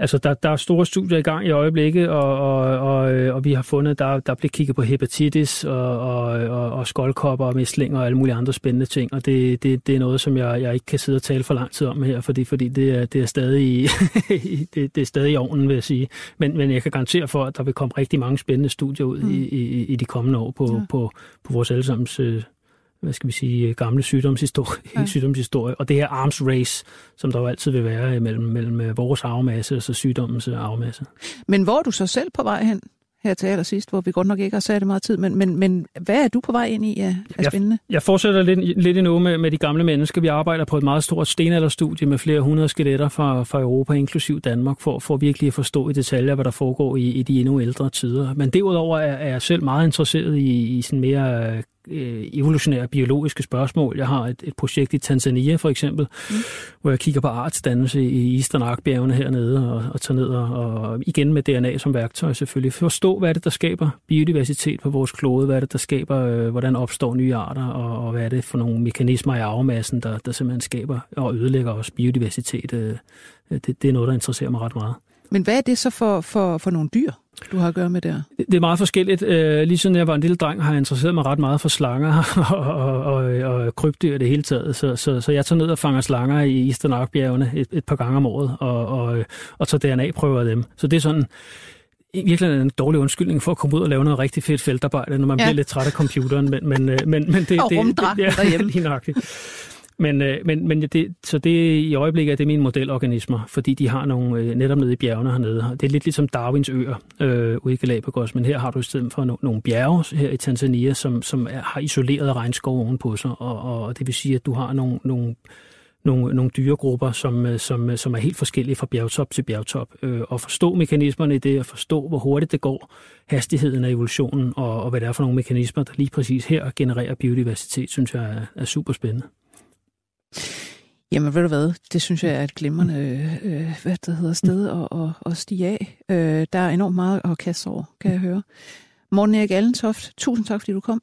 Altså, der, der er store studier i gang i øjeblikket, og, og, og, og vi har fundet, der, der bliver kigget på hepatitis og, og, og, og skoldkopper og mæslinger og alle mulige andre spændende ting, og det, det, det er noget, som jeg, jeg ikke kan sidde og tale for lang tid om her, fordi, fordi det, er, det, er stadig, det, det er stadig i ovnen, vil jeg sige. Men, men jeg kan garantere for, at der vil komme rigtig mange spændende studier ud mm. i, i, i de kommende år på, ja. på, på vores allesammens øh, hvad skal vi sige, gamle sygdomshistorie, ja. sygdomshistorie. Og det her arms race, som der jo altid vil være mellem, mellem øh, vores arvemasse og så sygdommens øh, arvemasse. Men hvor er du så selv på vej hen? her til allersidst, hvor vi godt nok ikke har sat meget tid, men, men, men hvad er du på vej ind i af, af spændende? Jeg, jeg fortsætter lidt, lidt endnu med, med de gamle mennesker. Vi arbejder på et meget stort stenalderstudie med flere hundrede skeletter fra, fra Europa, inklusiv Danmark, for, for virkelig at forstå i detaljer, hvad der foregår i, i de endnu ældre tider. Men derudover er, er jeg selv meget interesseret i, i sådan mere øh, evolutionære biologiske spørgsmål. Jeg har et, et projekt i Tanzania for eksempel, mm. hvor jeg kigger på artsdannelse i Eastern Arkbjergene hernede og, og tager ned og, og igen med DNA som værktøj selvfølgelig. Forstå, hvad er det, der skaber biodiversitet på vores klode, hvad er det, der skaber, øh, hvordan opstår nye arter, og, og hvad er det for nogle mekanismer i arvemassen, der, der simpelthen skaber og ødelægger også biodiversitet. Øh, det, det er noget, der interesserer mig ret meget. Men hvad er det så for, for, for nogle dyr? Du har at gøre med der? Det er meget forskelligt. Øh, lige siden jeg var en lille dreng, har jeg interesseret mig ret meget for slanger og, og, og, og krybdyr det hele taget. Så, så, så jeg tager ned og fanger slanger i Eastern et, et par gange om året og, og, og tager DNA-prøver af dem. Så det er sådan i virkeligheden en dårlig undskyldning for at komme ud og lave noget rigtig fedt feltarbejde, når man ja. bliver lidt træt af computeren. Men, men, men, men det, og det, det, det, ja, derhjemme. Men, øh, men, men det, så det i øjeblikket er det mine modelorganismer, fordi de har nogle øh, netop nede i bjergene hernede. Det er lidt ligesom Darwins øer øh, ude i Galapagos, men her har du i stedet for no, nogle bjerge her i Tanzania, som, som er, har isoleret regnskov ovenpå sig, og, og det vil sige, at du har nogle, nogle nogle, nogle dyregrupper, som, øh, som, som er helt forskellige fra bjergtop til bjergtop. Øh, og forstå mekanismerne i det, og forstå, hvor hurtigt det går, hastigheden af evolutionen, og, og hvad det er for nogle mekanismer, der lige præcis her genererer biodiversitet, synes jeg er, er super spændende. Jamen ved du hvad, det synes jeg er et glimrende øh, hvad det hedder, sted at, at, at stige af. Øh, der er enormt meget at kaste over, kan jeg høre. Morten Erik Allentoft, tusind tak, fordi du kom.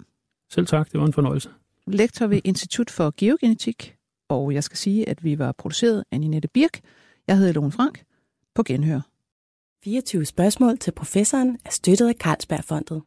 Selv tak, det var en fornøjelse. Lektor ved Institut for Geogenetik og jeg skal sige, at vi var produceret af Ninette Birk. Jeg hedder Lone Frank. På genhør. 24 spørgsmål til professoren er støttet af Carlsbergfondet.